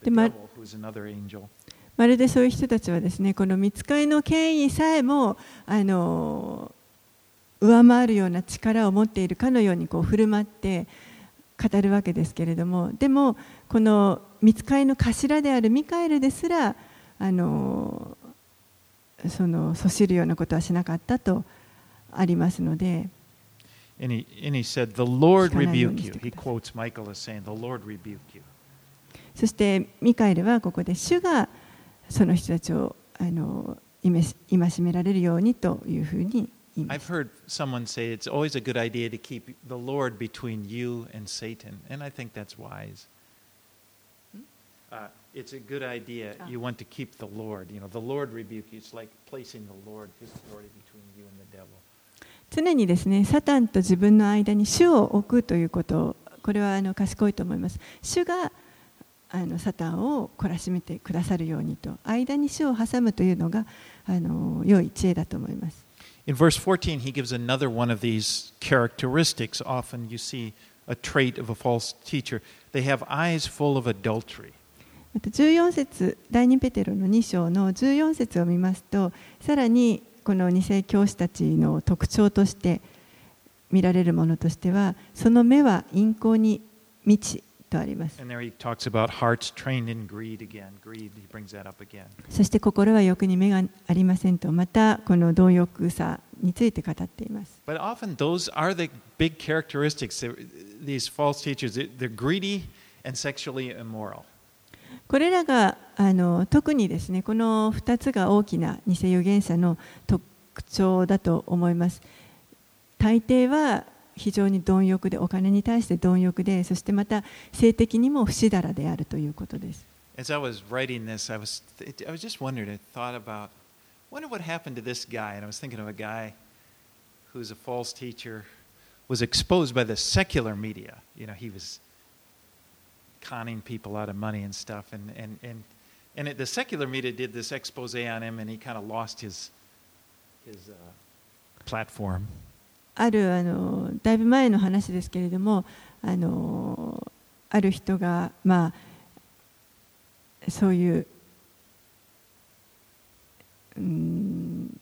the The ma- devil, who's another angel. まるでそういう人たちはですねこの見つかりの権威さえもあの上回るような力を持っているかのようにこう振る舞って語るわけですけれどもでもこの見つかりの頭であるミカエルですらあのそのそしるようなことはしなかったとありますので。And he, and he said, The Lord 聞かないよう rebuke にし you. てく He ださい quotes Michael as saying, The Lord rebuke you. そしてミカエルはここで主がその人たちをあの戒められるようにというふうに言いま I've す。heard someone say it's always a good idea to keep the Lord between you and Satan, and I think that's wise. Uh, it's a good idea. You want to keep the Lord. You know, the Lord rebuke you. It's like placing the Lord, His authority, between you and the devil. 常にですね、サタンと自分の間に主を置くということ、これはあの賢いと思います。主があのサタンを懲らしめてくださるようにと、間に主を挟むというのがあの良い知恵だと思います。In verse 14, he gives another one of these characteristics. Often you see a trait of a false teacher. They have eyes full of adultery. また14節第2ペテロの2章の14節を見ますとさらにこの二世教師たちの特徴として見られるものとしてはその目は陰行に満ちとあります And there he talks about hearts trained in greed again. Greed, he brings that up again. そして心は欲に目がありませんとまたこの貪欲さについて語っています But often those are the big characteristics. These false teachers, they- they're greedy and sexually immoral. これらがあの特にですねこの2つが大きな偽預言者の特徴だと思います大抵は非常に貪欲でお金に対して貪欲でそしてまた性的にも不死だらであるということです As I was writing this, I was, I was just wondering, I thought about, wonder what happened to this guy. And I was thinking of a guy who's a false teacher, was exposed by the secular media. You know, he was conning people out of money and stuff. And, and, and, and it, the secular media did this expose on him, and he kind of lost his, his uh, platform. あるあのだいぶ前の話ですけれどもあのある人がまあそういううん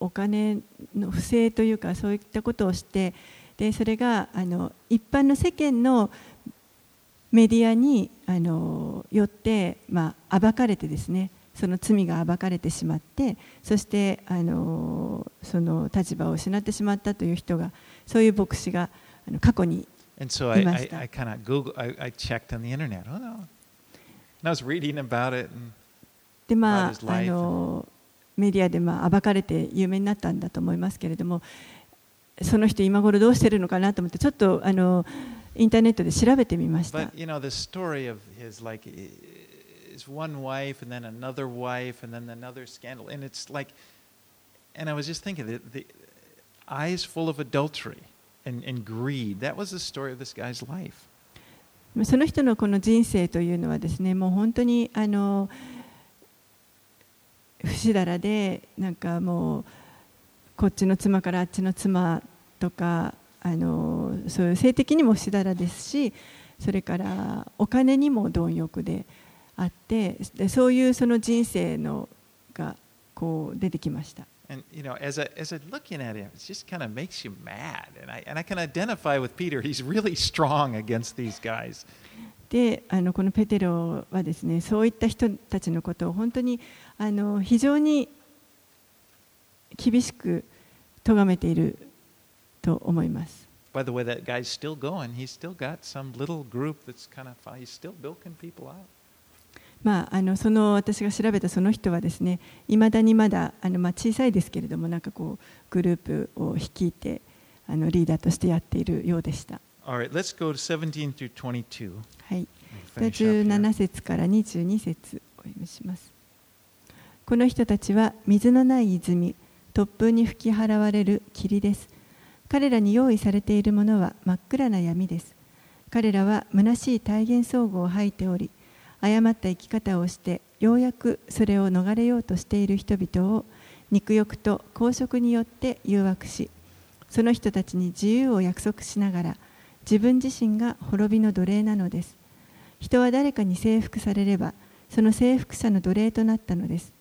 お金の不正というかそういったことをしてでそれがあの一般の世間のメディアにあのよって、まあ、暴かれてですねその罪が暴かれてしまってそしてあのその立場を失ってしまったという人がそういう牧師が過去にいました。I kind of Google, I, I checked on the internet. Oh no. And I was reading about it. And でまああのメディアでまあ暴かれて有名になったんだと思いますけれどもその人今頃どうしてるのかなと思ってちょっとあのインターネットで調べてみました。But you know the story of his like i- his one wife and then another wife and then another scandal and it's like and I was just thinking the, the eyes full of adultery and, and greed that was the story of this guy's life その人のこの人生というのはですねもう本当にあの不死だらでなんかもうこっちの妻からあっちの妻とかあのそういう性的にも不死だらですしそれからお金にも貪欲であってでそういうその人生のがこう出てきました。and you know as I as I looking at him it just kind of makes you mad and I and I can identify with Peter he's really strong against these guys であのこのペテロはですねそういった人たちのことを本当にあの非常に厳しく咎めていると思います。by the way that guy's still going he's still got some little group that's kind of he's still bilking people out まあ、あのその私が調べたその人はですねいまだにまだあの、まあ、小さいですけれどもなんかこうグループを率いてあのリーダーとしてやっているようでした。all right let's go to 17 through 22はい、We'll finish up 17 here. 節から22節お読みします。この人たちは水のない泉、突風に吹き払われる霧です。彼らに用意されているものは真っ暗な闇です。彼らは虚しい体現相互を吐いており、誤った生き方をして、ようやくそれを逃れようとしている人々を肉欲と公職によって誘惑し、その人たちに自由を約束しながら、自分自身が滅びの奴隷なのです。人は誰かに征服されればその征服者の奴隷となったのです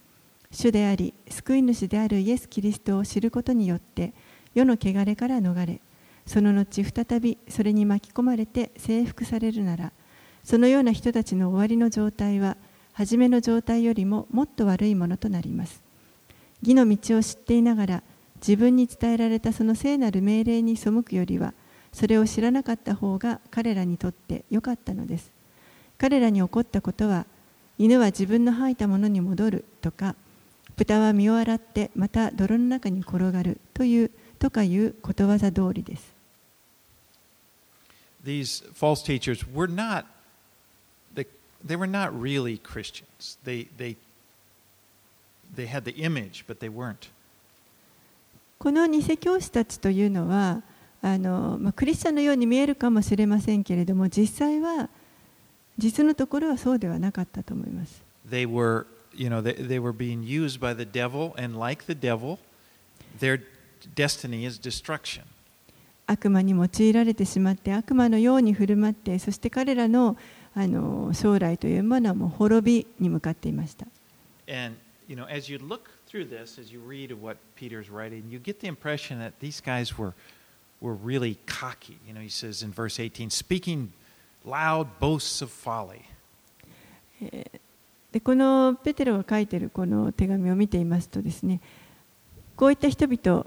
主であり救い主であるイエス・キリストを知ることによって世の汚れから逃れその後再びそれに巻き込まれて征服されるならそのような人たちの終わりの状態は初めの状態よりももっと悪いものとなります義の道を知っていながら自分に伝えられたその聖なる命令に背くよりはそれを知らなかった方が彼らにとって良かったのです彼らに起こったことは犬は自分の吐いたものに戻るとか豚は身を洗ってまた泥の中に転がるというとかいうことわざ通りです。These false teachers were not they were not really Christians. They, they, they had the image, but they weren't. この偽教師たちというのはあの、まあ、クリスチャンのように見えるかもしれませんけれども実際は実のところはそうではなかったと思います。悪魔に用いられてしまって悪魔のように振る舞ってそして彼らのあの将来というものはもう滅びに向かっていました。And, you know, as you look through this, as you read what Peter's writing, you get the impression that these guys were, were really cocky. You know, he says in verse 18, speaking loud boasts of folly. でこのペテロが書いているこの手紙を見ていますとですねこういった人々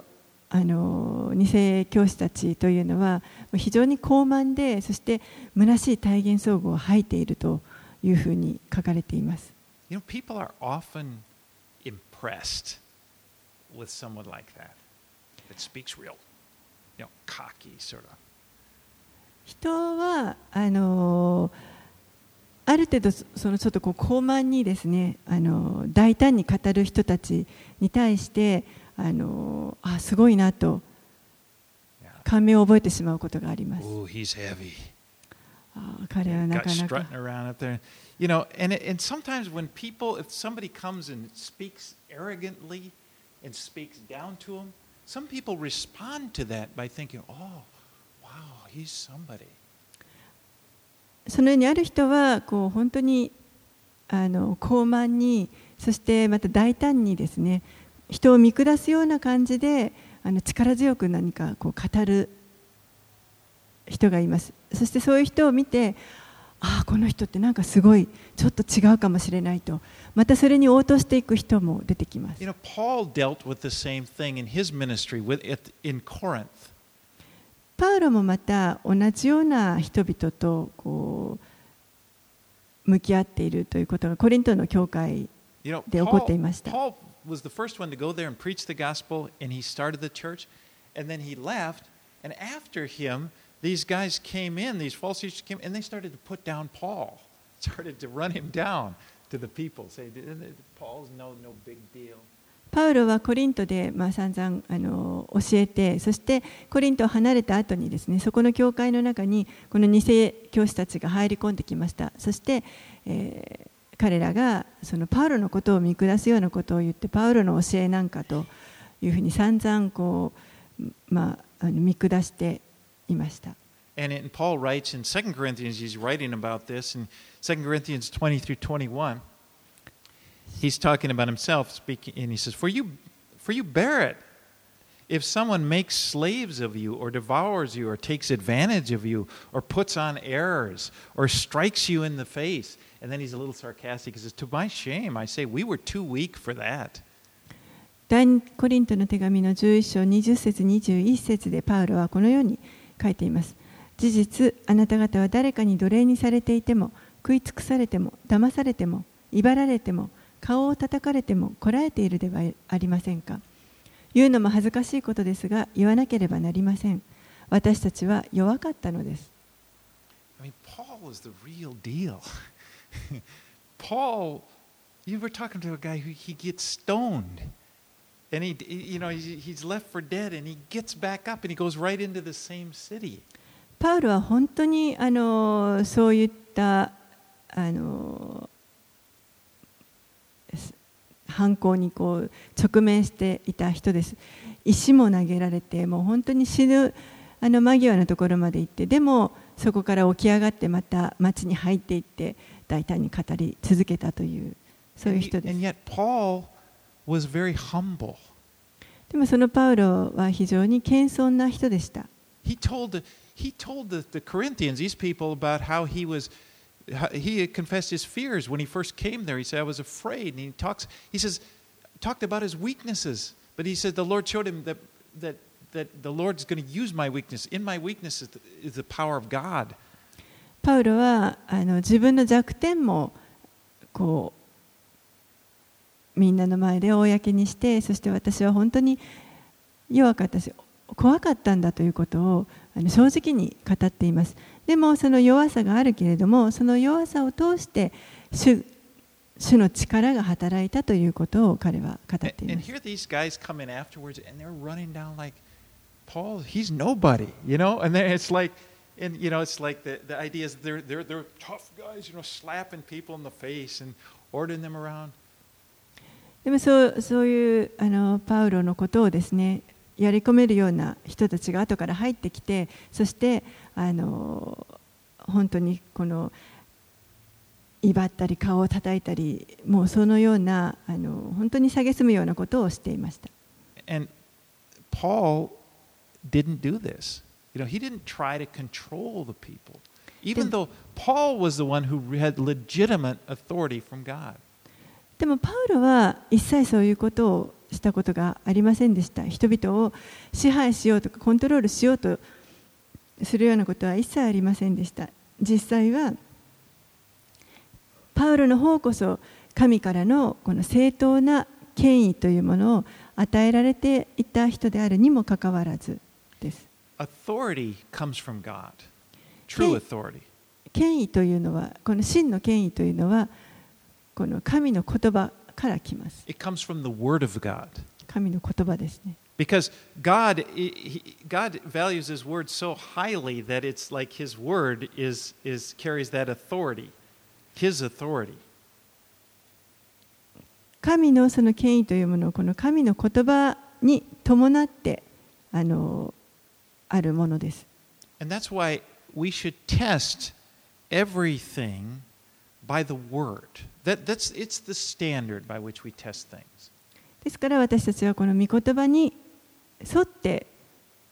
あの偽教師たちというのは非常に高慢でそして虚しい体現総合を吐いているというふうに書かれています。You know, people are often impressed with someone like that, that speaks real, you know, cocky sort of. 人はあのある程度そのちょっとこう高慢にですねあの大胆に語る人たちに対してあのあすごいなと感銘を覚えてしまうことがあります。Oh, he's heavy. あ彼はなかなか。You know, and, and sometimes when people, if somebody comes and speaks arrogantly and speaks down to them, some people respond to that by thinking, oh, wow, he's somebody. そのようにある人はこう本当にあの高慢にそしてまた大胆にですね人を見下すような感じであの力強く何かこう語る人がいますそしてそういう人を見てああこの人ってなんかすごいちょっと違うかもしれないとまたそれに応答していく人も出てきます。You know, Paul dealt with the same thing in his ministry with it in Corinth. パウロもまた同じような人々とこう向き合っているということがコリントの教会で起こっていました。You know, Paul, Paul was the first one to go there and preach the gospel, and he started the church, and then he left, and after him, these guys came in, these false teachers came, and they started to put down Paul, started to run him down to the people, say, Paul's no, no big deal. パウロはコリントで、まあ、散々あの教えてそしてコリントを離れた後にですねそこの教会の中にこの偽教師たちが入り込んできましたそして、えー、彼らがそのパウロのことを見下すようなことを言ってパウロの教えなんかというふうに散々こう、まあ、あの見下していました。And in Paul writes in 2 Corinthians, he's writing about this in 2 Corinthians 20 through 21. He's talking about himself, speaking, and he says, For you, for you bear it. If someone makes slaves of you, or devours you, or takes advantage of you, or puts on errors, or strikes you in the face, And then he's a little sarcastic. He says, To my shame, I say, we were too weak for that. 第コリントの手紙の11章20節21節でパウロはこのように書いています。事実、あなた方は誰かに奴隷にされていても、食い尽くされても、騙されても、威張られても、顔を叩かれても、こらえているではありませんか。言うのも恥ずかしいことですが、言わなければなりません。私たちは弱かったのです。I mean, Paul was the real deal. Paul, you were talking to a guy who he gets stoned. And he, you know, he's left for dead and he gets back up and he goes right into the same city. パウロは本当にあのそういったあの犯行にこう直面していた人です。石も投げられて、もう本当に死ぬあの間際のところまで行って、でもそこから起き上がってまた町に入っていって、大胆に語り続けたというそういう人です。でもそのパウロは非常に謙遜な人でした。He told the, he told the, the Corinthians, these people, about how he was he had confessed his fears when he first came there. He said, I was afraid. And he talks, he says, talked about his weaknesses. But he said the Lord showed him that, that, that the Lord's going to use my weakness. In my weakness is the, is the power of God. パウロはあの自分の弱点もこうみんなの前で公にしてそして私は本当に弱かったし怖かったんだということをあの正直に語っています でもその弱さがあるけれどもその弱さを通して主主の力が働いたということを彼は語っています here these guys come in afterwards and they're running down like, Paul, he's nobody, you know? And then it's like, and you know, it's like the, the idea is they're, they're, they're tough guys, you know, slapping people in the face and ordering them around. でもそうそういうあのパウロのことをですねやり込めるような人たちが後から入ってきてそしてあの本当にこの威張ったり顔を叩いたりもうそのようなあの本当に蔑むようなことをしていました And Paul didn't do this. You know, he didn't try to control the people, even though Paul was the one who had legitimate authority from God. でもパウロは一切そういうことをしたことがありませんでした。人々を支配しようとかコントロールしようとするようなことは一切ありませんでした。実際はパウロの方こそ神からのこの正当な権威というものを与えられていた人であるにもかかわらずです.権威というのはこの真の権威というのはこの神の言葉から来ます It comes from the Word of God. 神の言葉ですね Because God, he- God values His Word so highly that it's like His Word is, is, carries that authority, His authority. 神のその権威というものをこの神の言葉に伴ってあのあるものです。And that's why we should test everything by the Word. That, that's, it's the standard by which we test things. ですから私たちはこの御言葉に沿って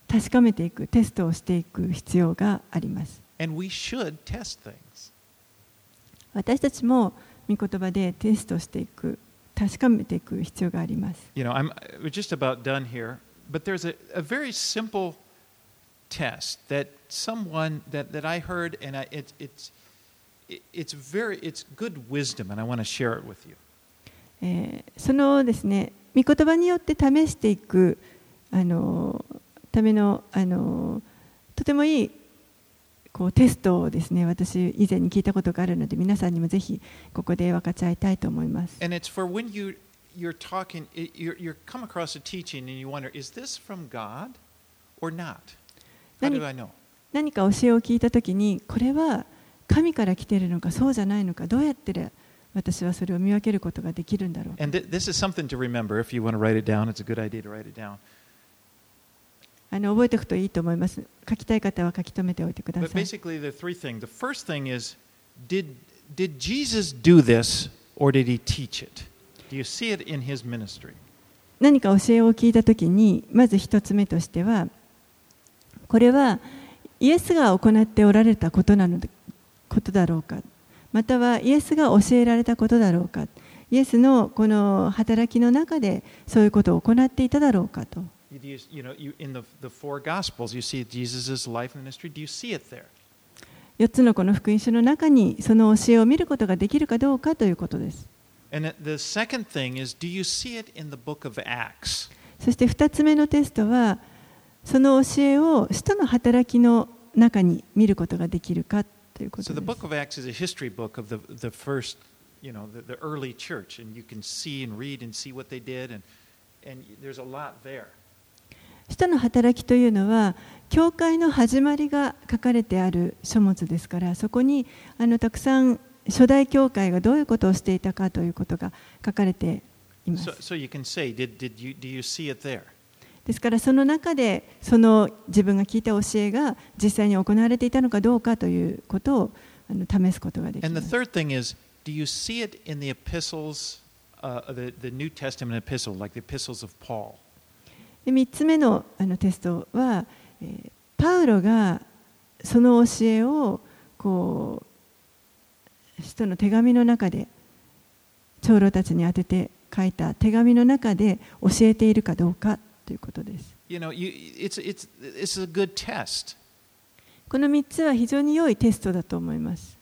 確かめていくテストをしていく必要があります。 And we should test things. 私たちも御言葉でテストしていく確かめていく必要があります。 You know, I'm we're just about done here, but there's a, a very simple test that someone that, that I heard, and I, it, it's it, ええ、そのですね、御言葉によって試していく、あの、ための、あの、とてもいいこうテストをですね、私、以前に聞いたことがあるので、皆さんにもぜひここで分かち合いたいと思います。何か教えを聞いたときに、これは、神から来ているのかそうじゃないのかどうやって私はそれを見分けることができるんだろうあの覚えておくといいと思います。書きたい方は書き留めておいてください。何か教えを聞いた do this or did he teach it? Do you see it in ことだろうかまたはイエスが教えられたことだろうかイエスのこの働きの中でそういうことを行っていただろうかと。4つのこの福音書の中にその教えを見ることができるかどうかということです。そして2つ目のテストはその教えを人の働きの中に見ることができるか。ということです。So 人の働きというのは、教会の始まりが書かれてある書物ですから、そこにあのたくさん初代教会がどういうことをしていたかということが書かれています。ですからその中でその自分が聞いた教えが実際に行われていたのかどうかということをあの試すことができ And ま the す third thing is, do you see it in the epistles, uh, the, the New Testament epistle, like the epistles of Paul? で3つ目のあのテストは、えーパウロがその教えをこ使徒の手紙の中で長老たちに宛てて書いた手紙の中で教えているかどうかということです。この3つは非常に良いテストだと思います。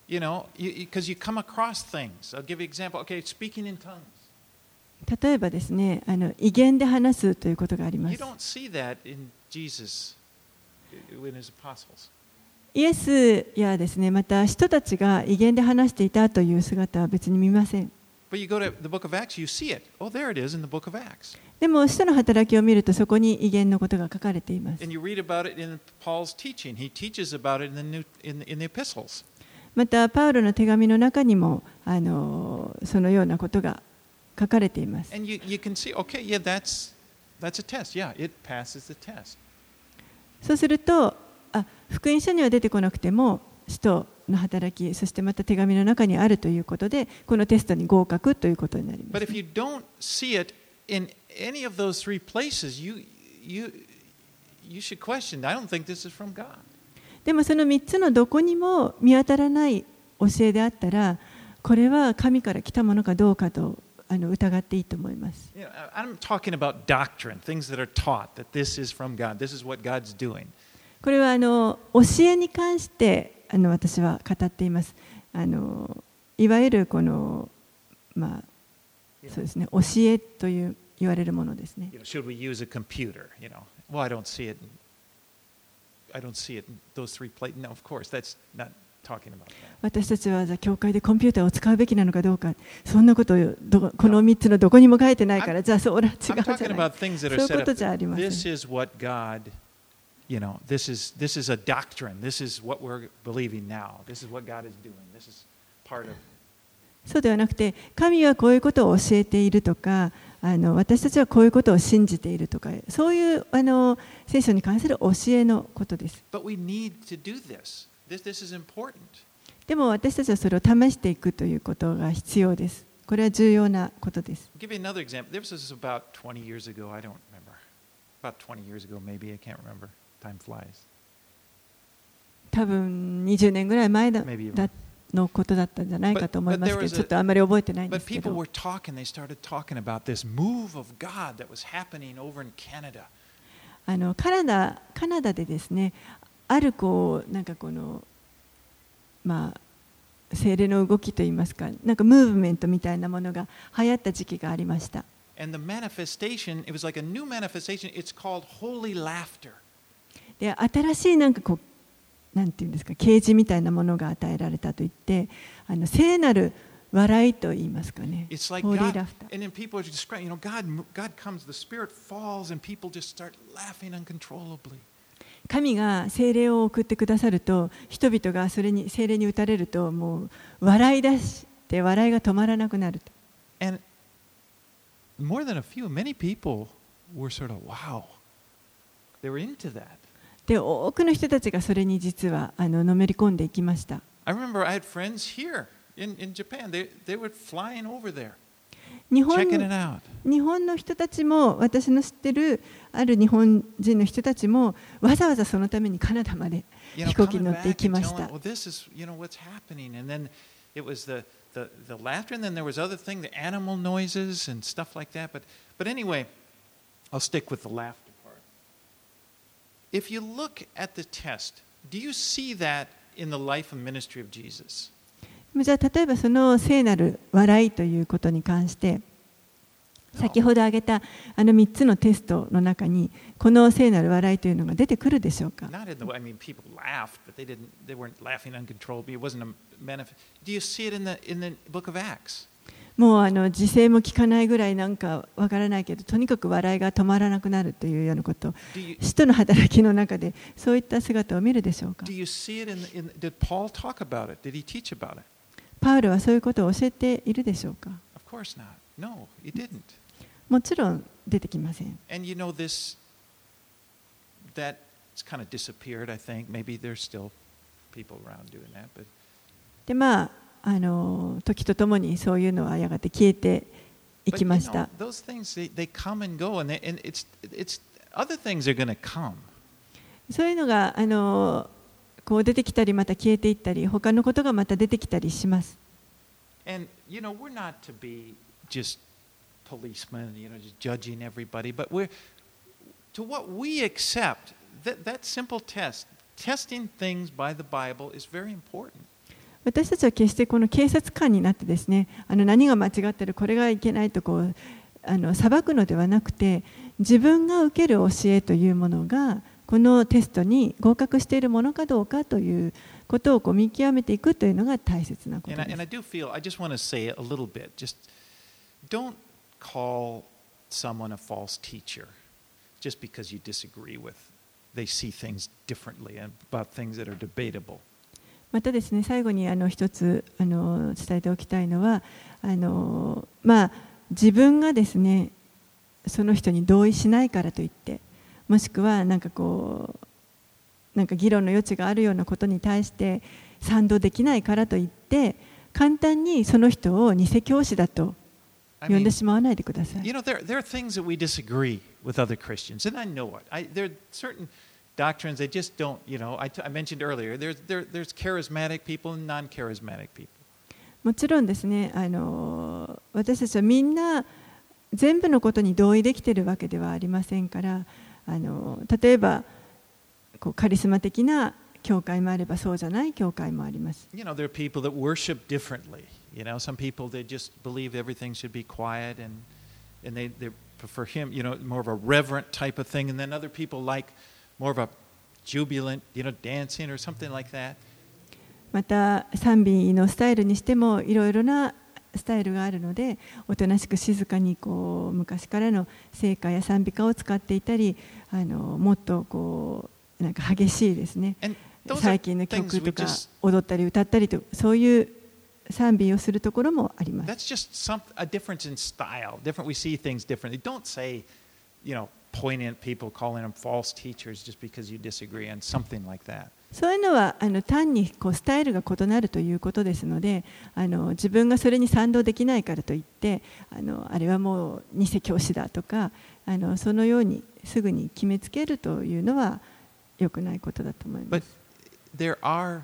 例えばですね、あの威厳で話すということがあります。イエスやですね、また人たちが威厳で話していたという姿は別に見ません。でも、使徒の働きを見ると、そこに威厳のことが書かれています。また、パウロの手紙の中にも、あのそのようなことが書かれています。そうすると、あ福音書には出てこなくても、使徒の働き、そしてまた手紙の中にあるということで、このテストに合格ということになります、ね。でもその3つのどこにも見当たらない教えであったらこれは神から来たものかどうかとあの疑っていいと思います。これはあの教えに関してあの私は語っています。あのいわゆるこの、まあそうですね、教えといわれるものですね。私たちはじゃ教会でコンピューターを使うべきなのかどうか、そんなことどこの3つのどこにも書いてないから、じゃあそうら違うそういうことじゃありませ。You know, this is this is a doctrine. This is what we're believing now. This is what God is doing. This is part of. そうではなくて、神はこういうことを教えているとか、あの私たちはこういうことを信じているとか、そういうあの聖書に関する教えのことです。But we need to do this. This this is important. でも私たちはそれを試していくということが必要です。これは重要なことです。Give you another example. This was about 20 years ago. I don't remember. About 20 years ago, maybe. I can't remember. 多分20年ぐらい前だ,だのことだったんじゃないかと思いますけど、ちょっとあんまり覚えてないんですけど。あのカナダ、カナダでですね、あるこうなんかこの、まあ、精霊の動きといいますか、なんかムーブメントみたいなものが流行った時期がありました。で新しいなんかこうなんていうんですか啓示みたいなものが与えられたといってあの聖なる笑いと言いますかね。神が聖霊を送ってくださると人々がそれに聖霊に打たれるともう笑い出して笑いが止まらなくなると。で多くの人たちがそれに実はあののめり込んでいきました I remember I had friends here in, in Japan. They, they were flying over there, 日本.日本の人たちも私の知ってるある日本人の人たちもわざわざそのためにカナダまで飛行機に乗って行きました it was the, the, the laughter, and then there was other thing, the animal noises and stuff like that. But, but anyway, I'll stick with the laughter. じゃあ例えばその聖なる笑いということに関して先ほど挙げたあの3つのテストの中にこの聖なる笑いというのが出てくるでしょうか？もうあの時勢も聞かないぐらいなんかわからないけどとにかく笑いが止まらなくなるというようなこと。使徒の働きの中でそういった姿を見るでしょうか？パウルはそういうことを教えているでしょうか？もちろん出てきません。でまああの時とともにそういうのはやがて消えていきました。そういうのがあのこう出てきたりまた消えていったり他のことがまた出てきたりします。私たちは決してこの警察官になってですねあの何が間違ってるこれがいけないとこうあの裁くのではなくて自分が受ける教えというものがこのテストに合格しているものかどうかということをこう見極めていくというのが大切なこと And I, and I do feel, I just want to say a little bit, just don't call someone a false teacher just because you disagree with, they see things differently and about things that are debatable. またですね最後にあの一つあの伝えておきたいのはあの、まあ、自分がですねその人に同意しないからといってもしくはなんかこうなんか議論の余地があるようなことに対して賛同できないからといって簡単にその人を偽教師だと I 呼ん mean, でしまわないでください you。know, there, there are things that we disagree with other Christians, and I know it. I, there are certain doctrines that just don't, you know, I, t- I mentioned earlier, there's, there, there's charismatic people and non charismatic people. もちろんですねあの私たちはみんな全部のことに同意できているわけではありませんからあの例えばこうカリスマ的な教会もあればそうじゃない教会もあります。 You know, there are people that worship differently. You know, some people they just believe everything should be quiet and and they, they prefer him, you know, more of a reverent type of thing. And then other people like また賛美のスタイルにしてもいろいろなスタイルがあるのでおとなしく静かにこう昔からの聖歌や賛美歌を使っていたりあのもっとこうなんか激しいですね最近の曲とか踊ったり歌ったりとそういう賛美をするところもあります。Pointing at people, calling them false teachers just because you disagree on something like that. そういうのはあの単にこうスタイルが異なるということですのであの自分がそれに賛同できないからといってあのあれはもう偽教師だとかあのそのようにすぐに決めつけるというのは良くないことだと思いま But す。there are,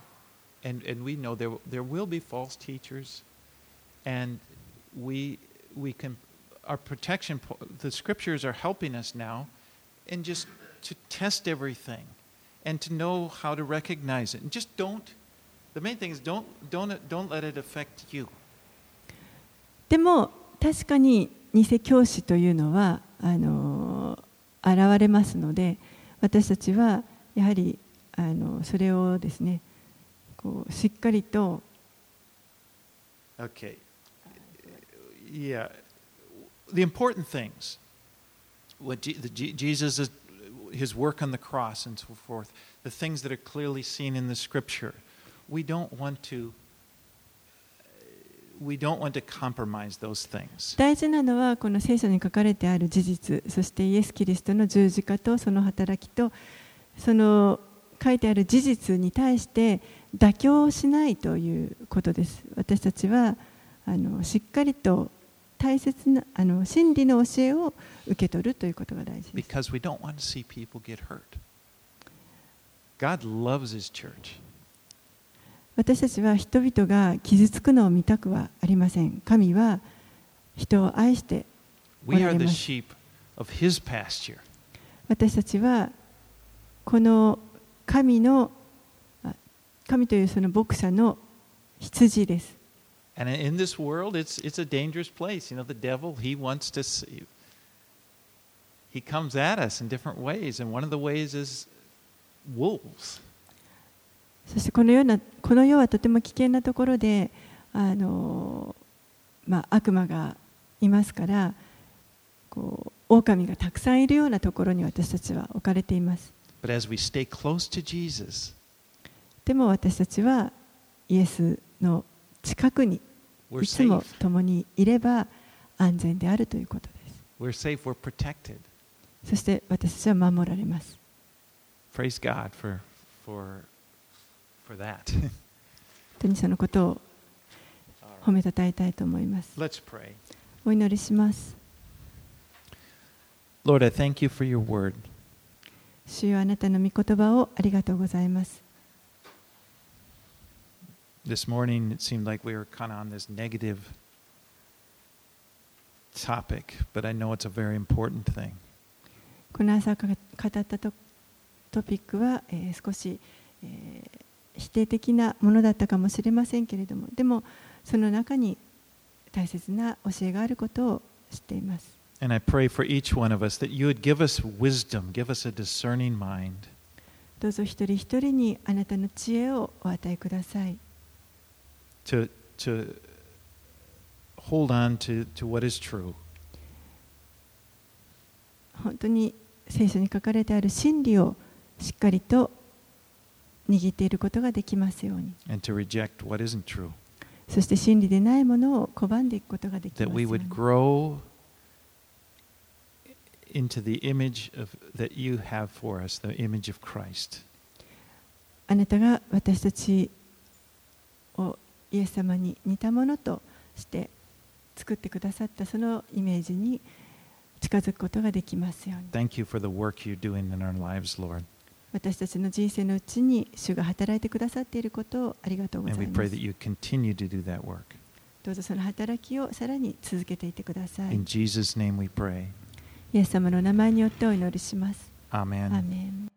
and, and we know there, there will be false teachers, and we, we can, our protection, the scriptures are helping us now, and just to test everything and to know how to recognize it. And just don't, the main thing is don't, don't, don't let it affect you. でも確かに偽教師というのはあの現れますので私たちはやはりあのそれをですねこうしっかりと Okay. Yeah. The important things, what Je- the, Je- Jesus is, his work on the cross and so forth, the things that are clearly seen in the scripture, we don't want to we don't want to compromise those things. 大事なのはこの聖書に書かれてある事実そしてイエス・キリストの十字架とその働きとその書いてある事実に対して妥協しないということです私たちはあのしっかりと大切なあの真理の教えを受け取るということが大事です Because we don't want to see people get hurt. God loves his church. 私たちは人々が傷つくのを見たくはありません神は人を愛しておられます。sheep of his pasture. 私たちはこの神のあ神というその牧者の羊です。And in this world, it's, it's a dangerous place. You know, the devil, he wants to see. He comes at us in different ways, and one of the ways is wolves. そしてこのようなこの世はとても危険なところであの、まあ、悪魔がいますからこう狼がたくさんいるようなところに私たちは置かれています。But as we stay close to Jesus, でも私たちはイエスの近くにいつも共にいれば安全であるということです。そして私たちは守られます。本当にそのことを褒めたたえたいと思います。お祈りします。Lord, I thank you for your word. 主よあなたの御言葉をありがとうございます。This morning it seemed like we were kind on this negative topic, but I know it's a very important thing. この朝か語ったト,トピックは、えー、少し、えー、否定的なものだったかもしれませんけれども、でもその中に大切な教えがあることを知っています。どうぞ一人一人にあなたの知恵をお与えください。to, to hold on to, to what is true. 本当に聖書に書かれてある真理をしっかりと握っていることができますように。そして真理でないものを拒んでいくことができますように。あなたが私たちイエス様に似たものとして作ってくださったそのイメージに近づくことができますように Thank you for the work you're doing in our lives, Lord. 私たちの人生のうちに主が働いてくださっていることをありがとうございます.どうぞその働きをさらに続けていってください In Jesus' name we pray. イエス様の名前によってお祈りします Amen. アーメン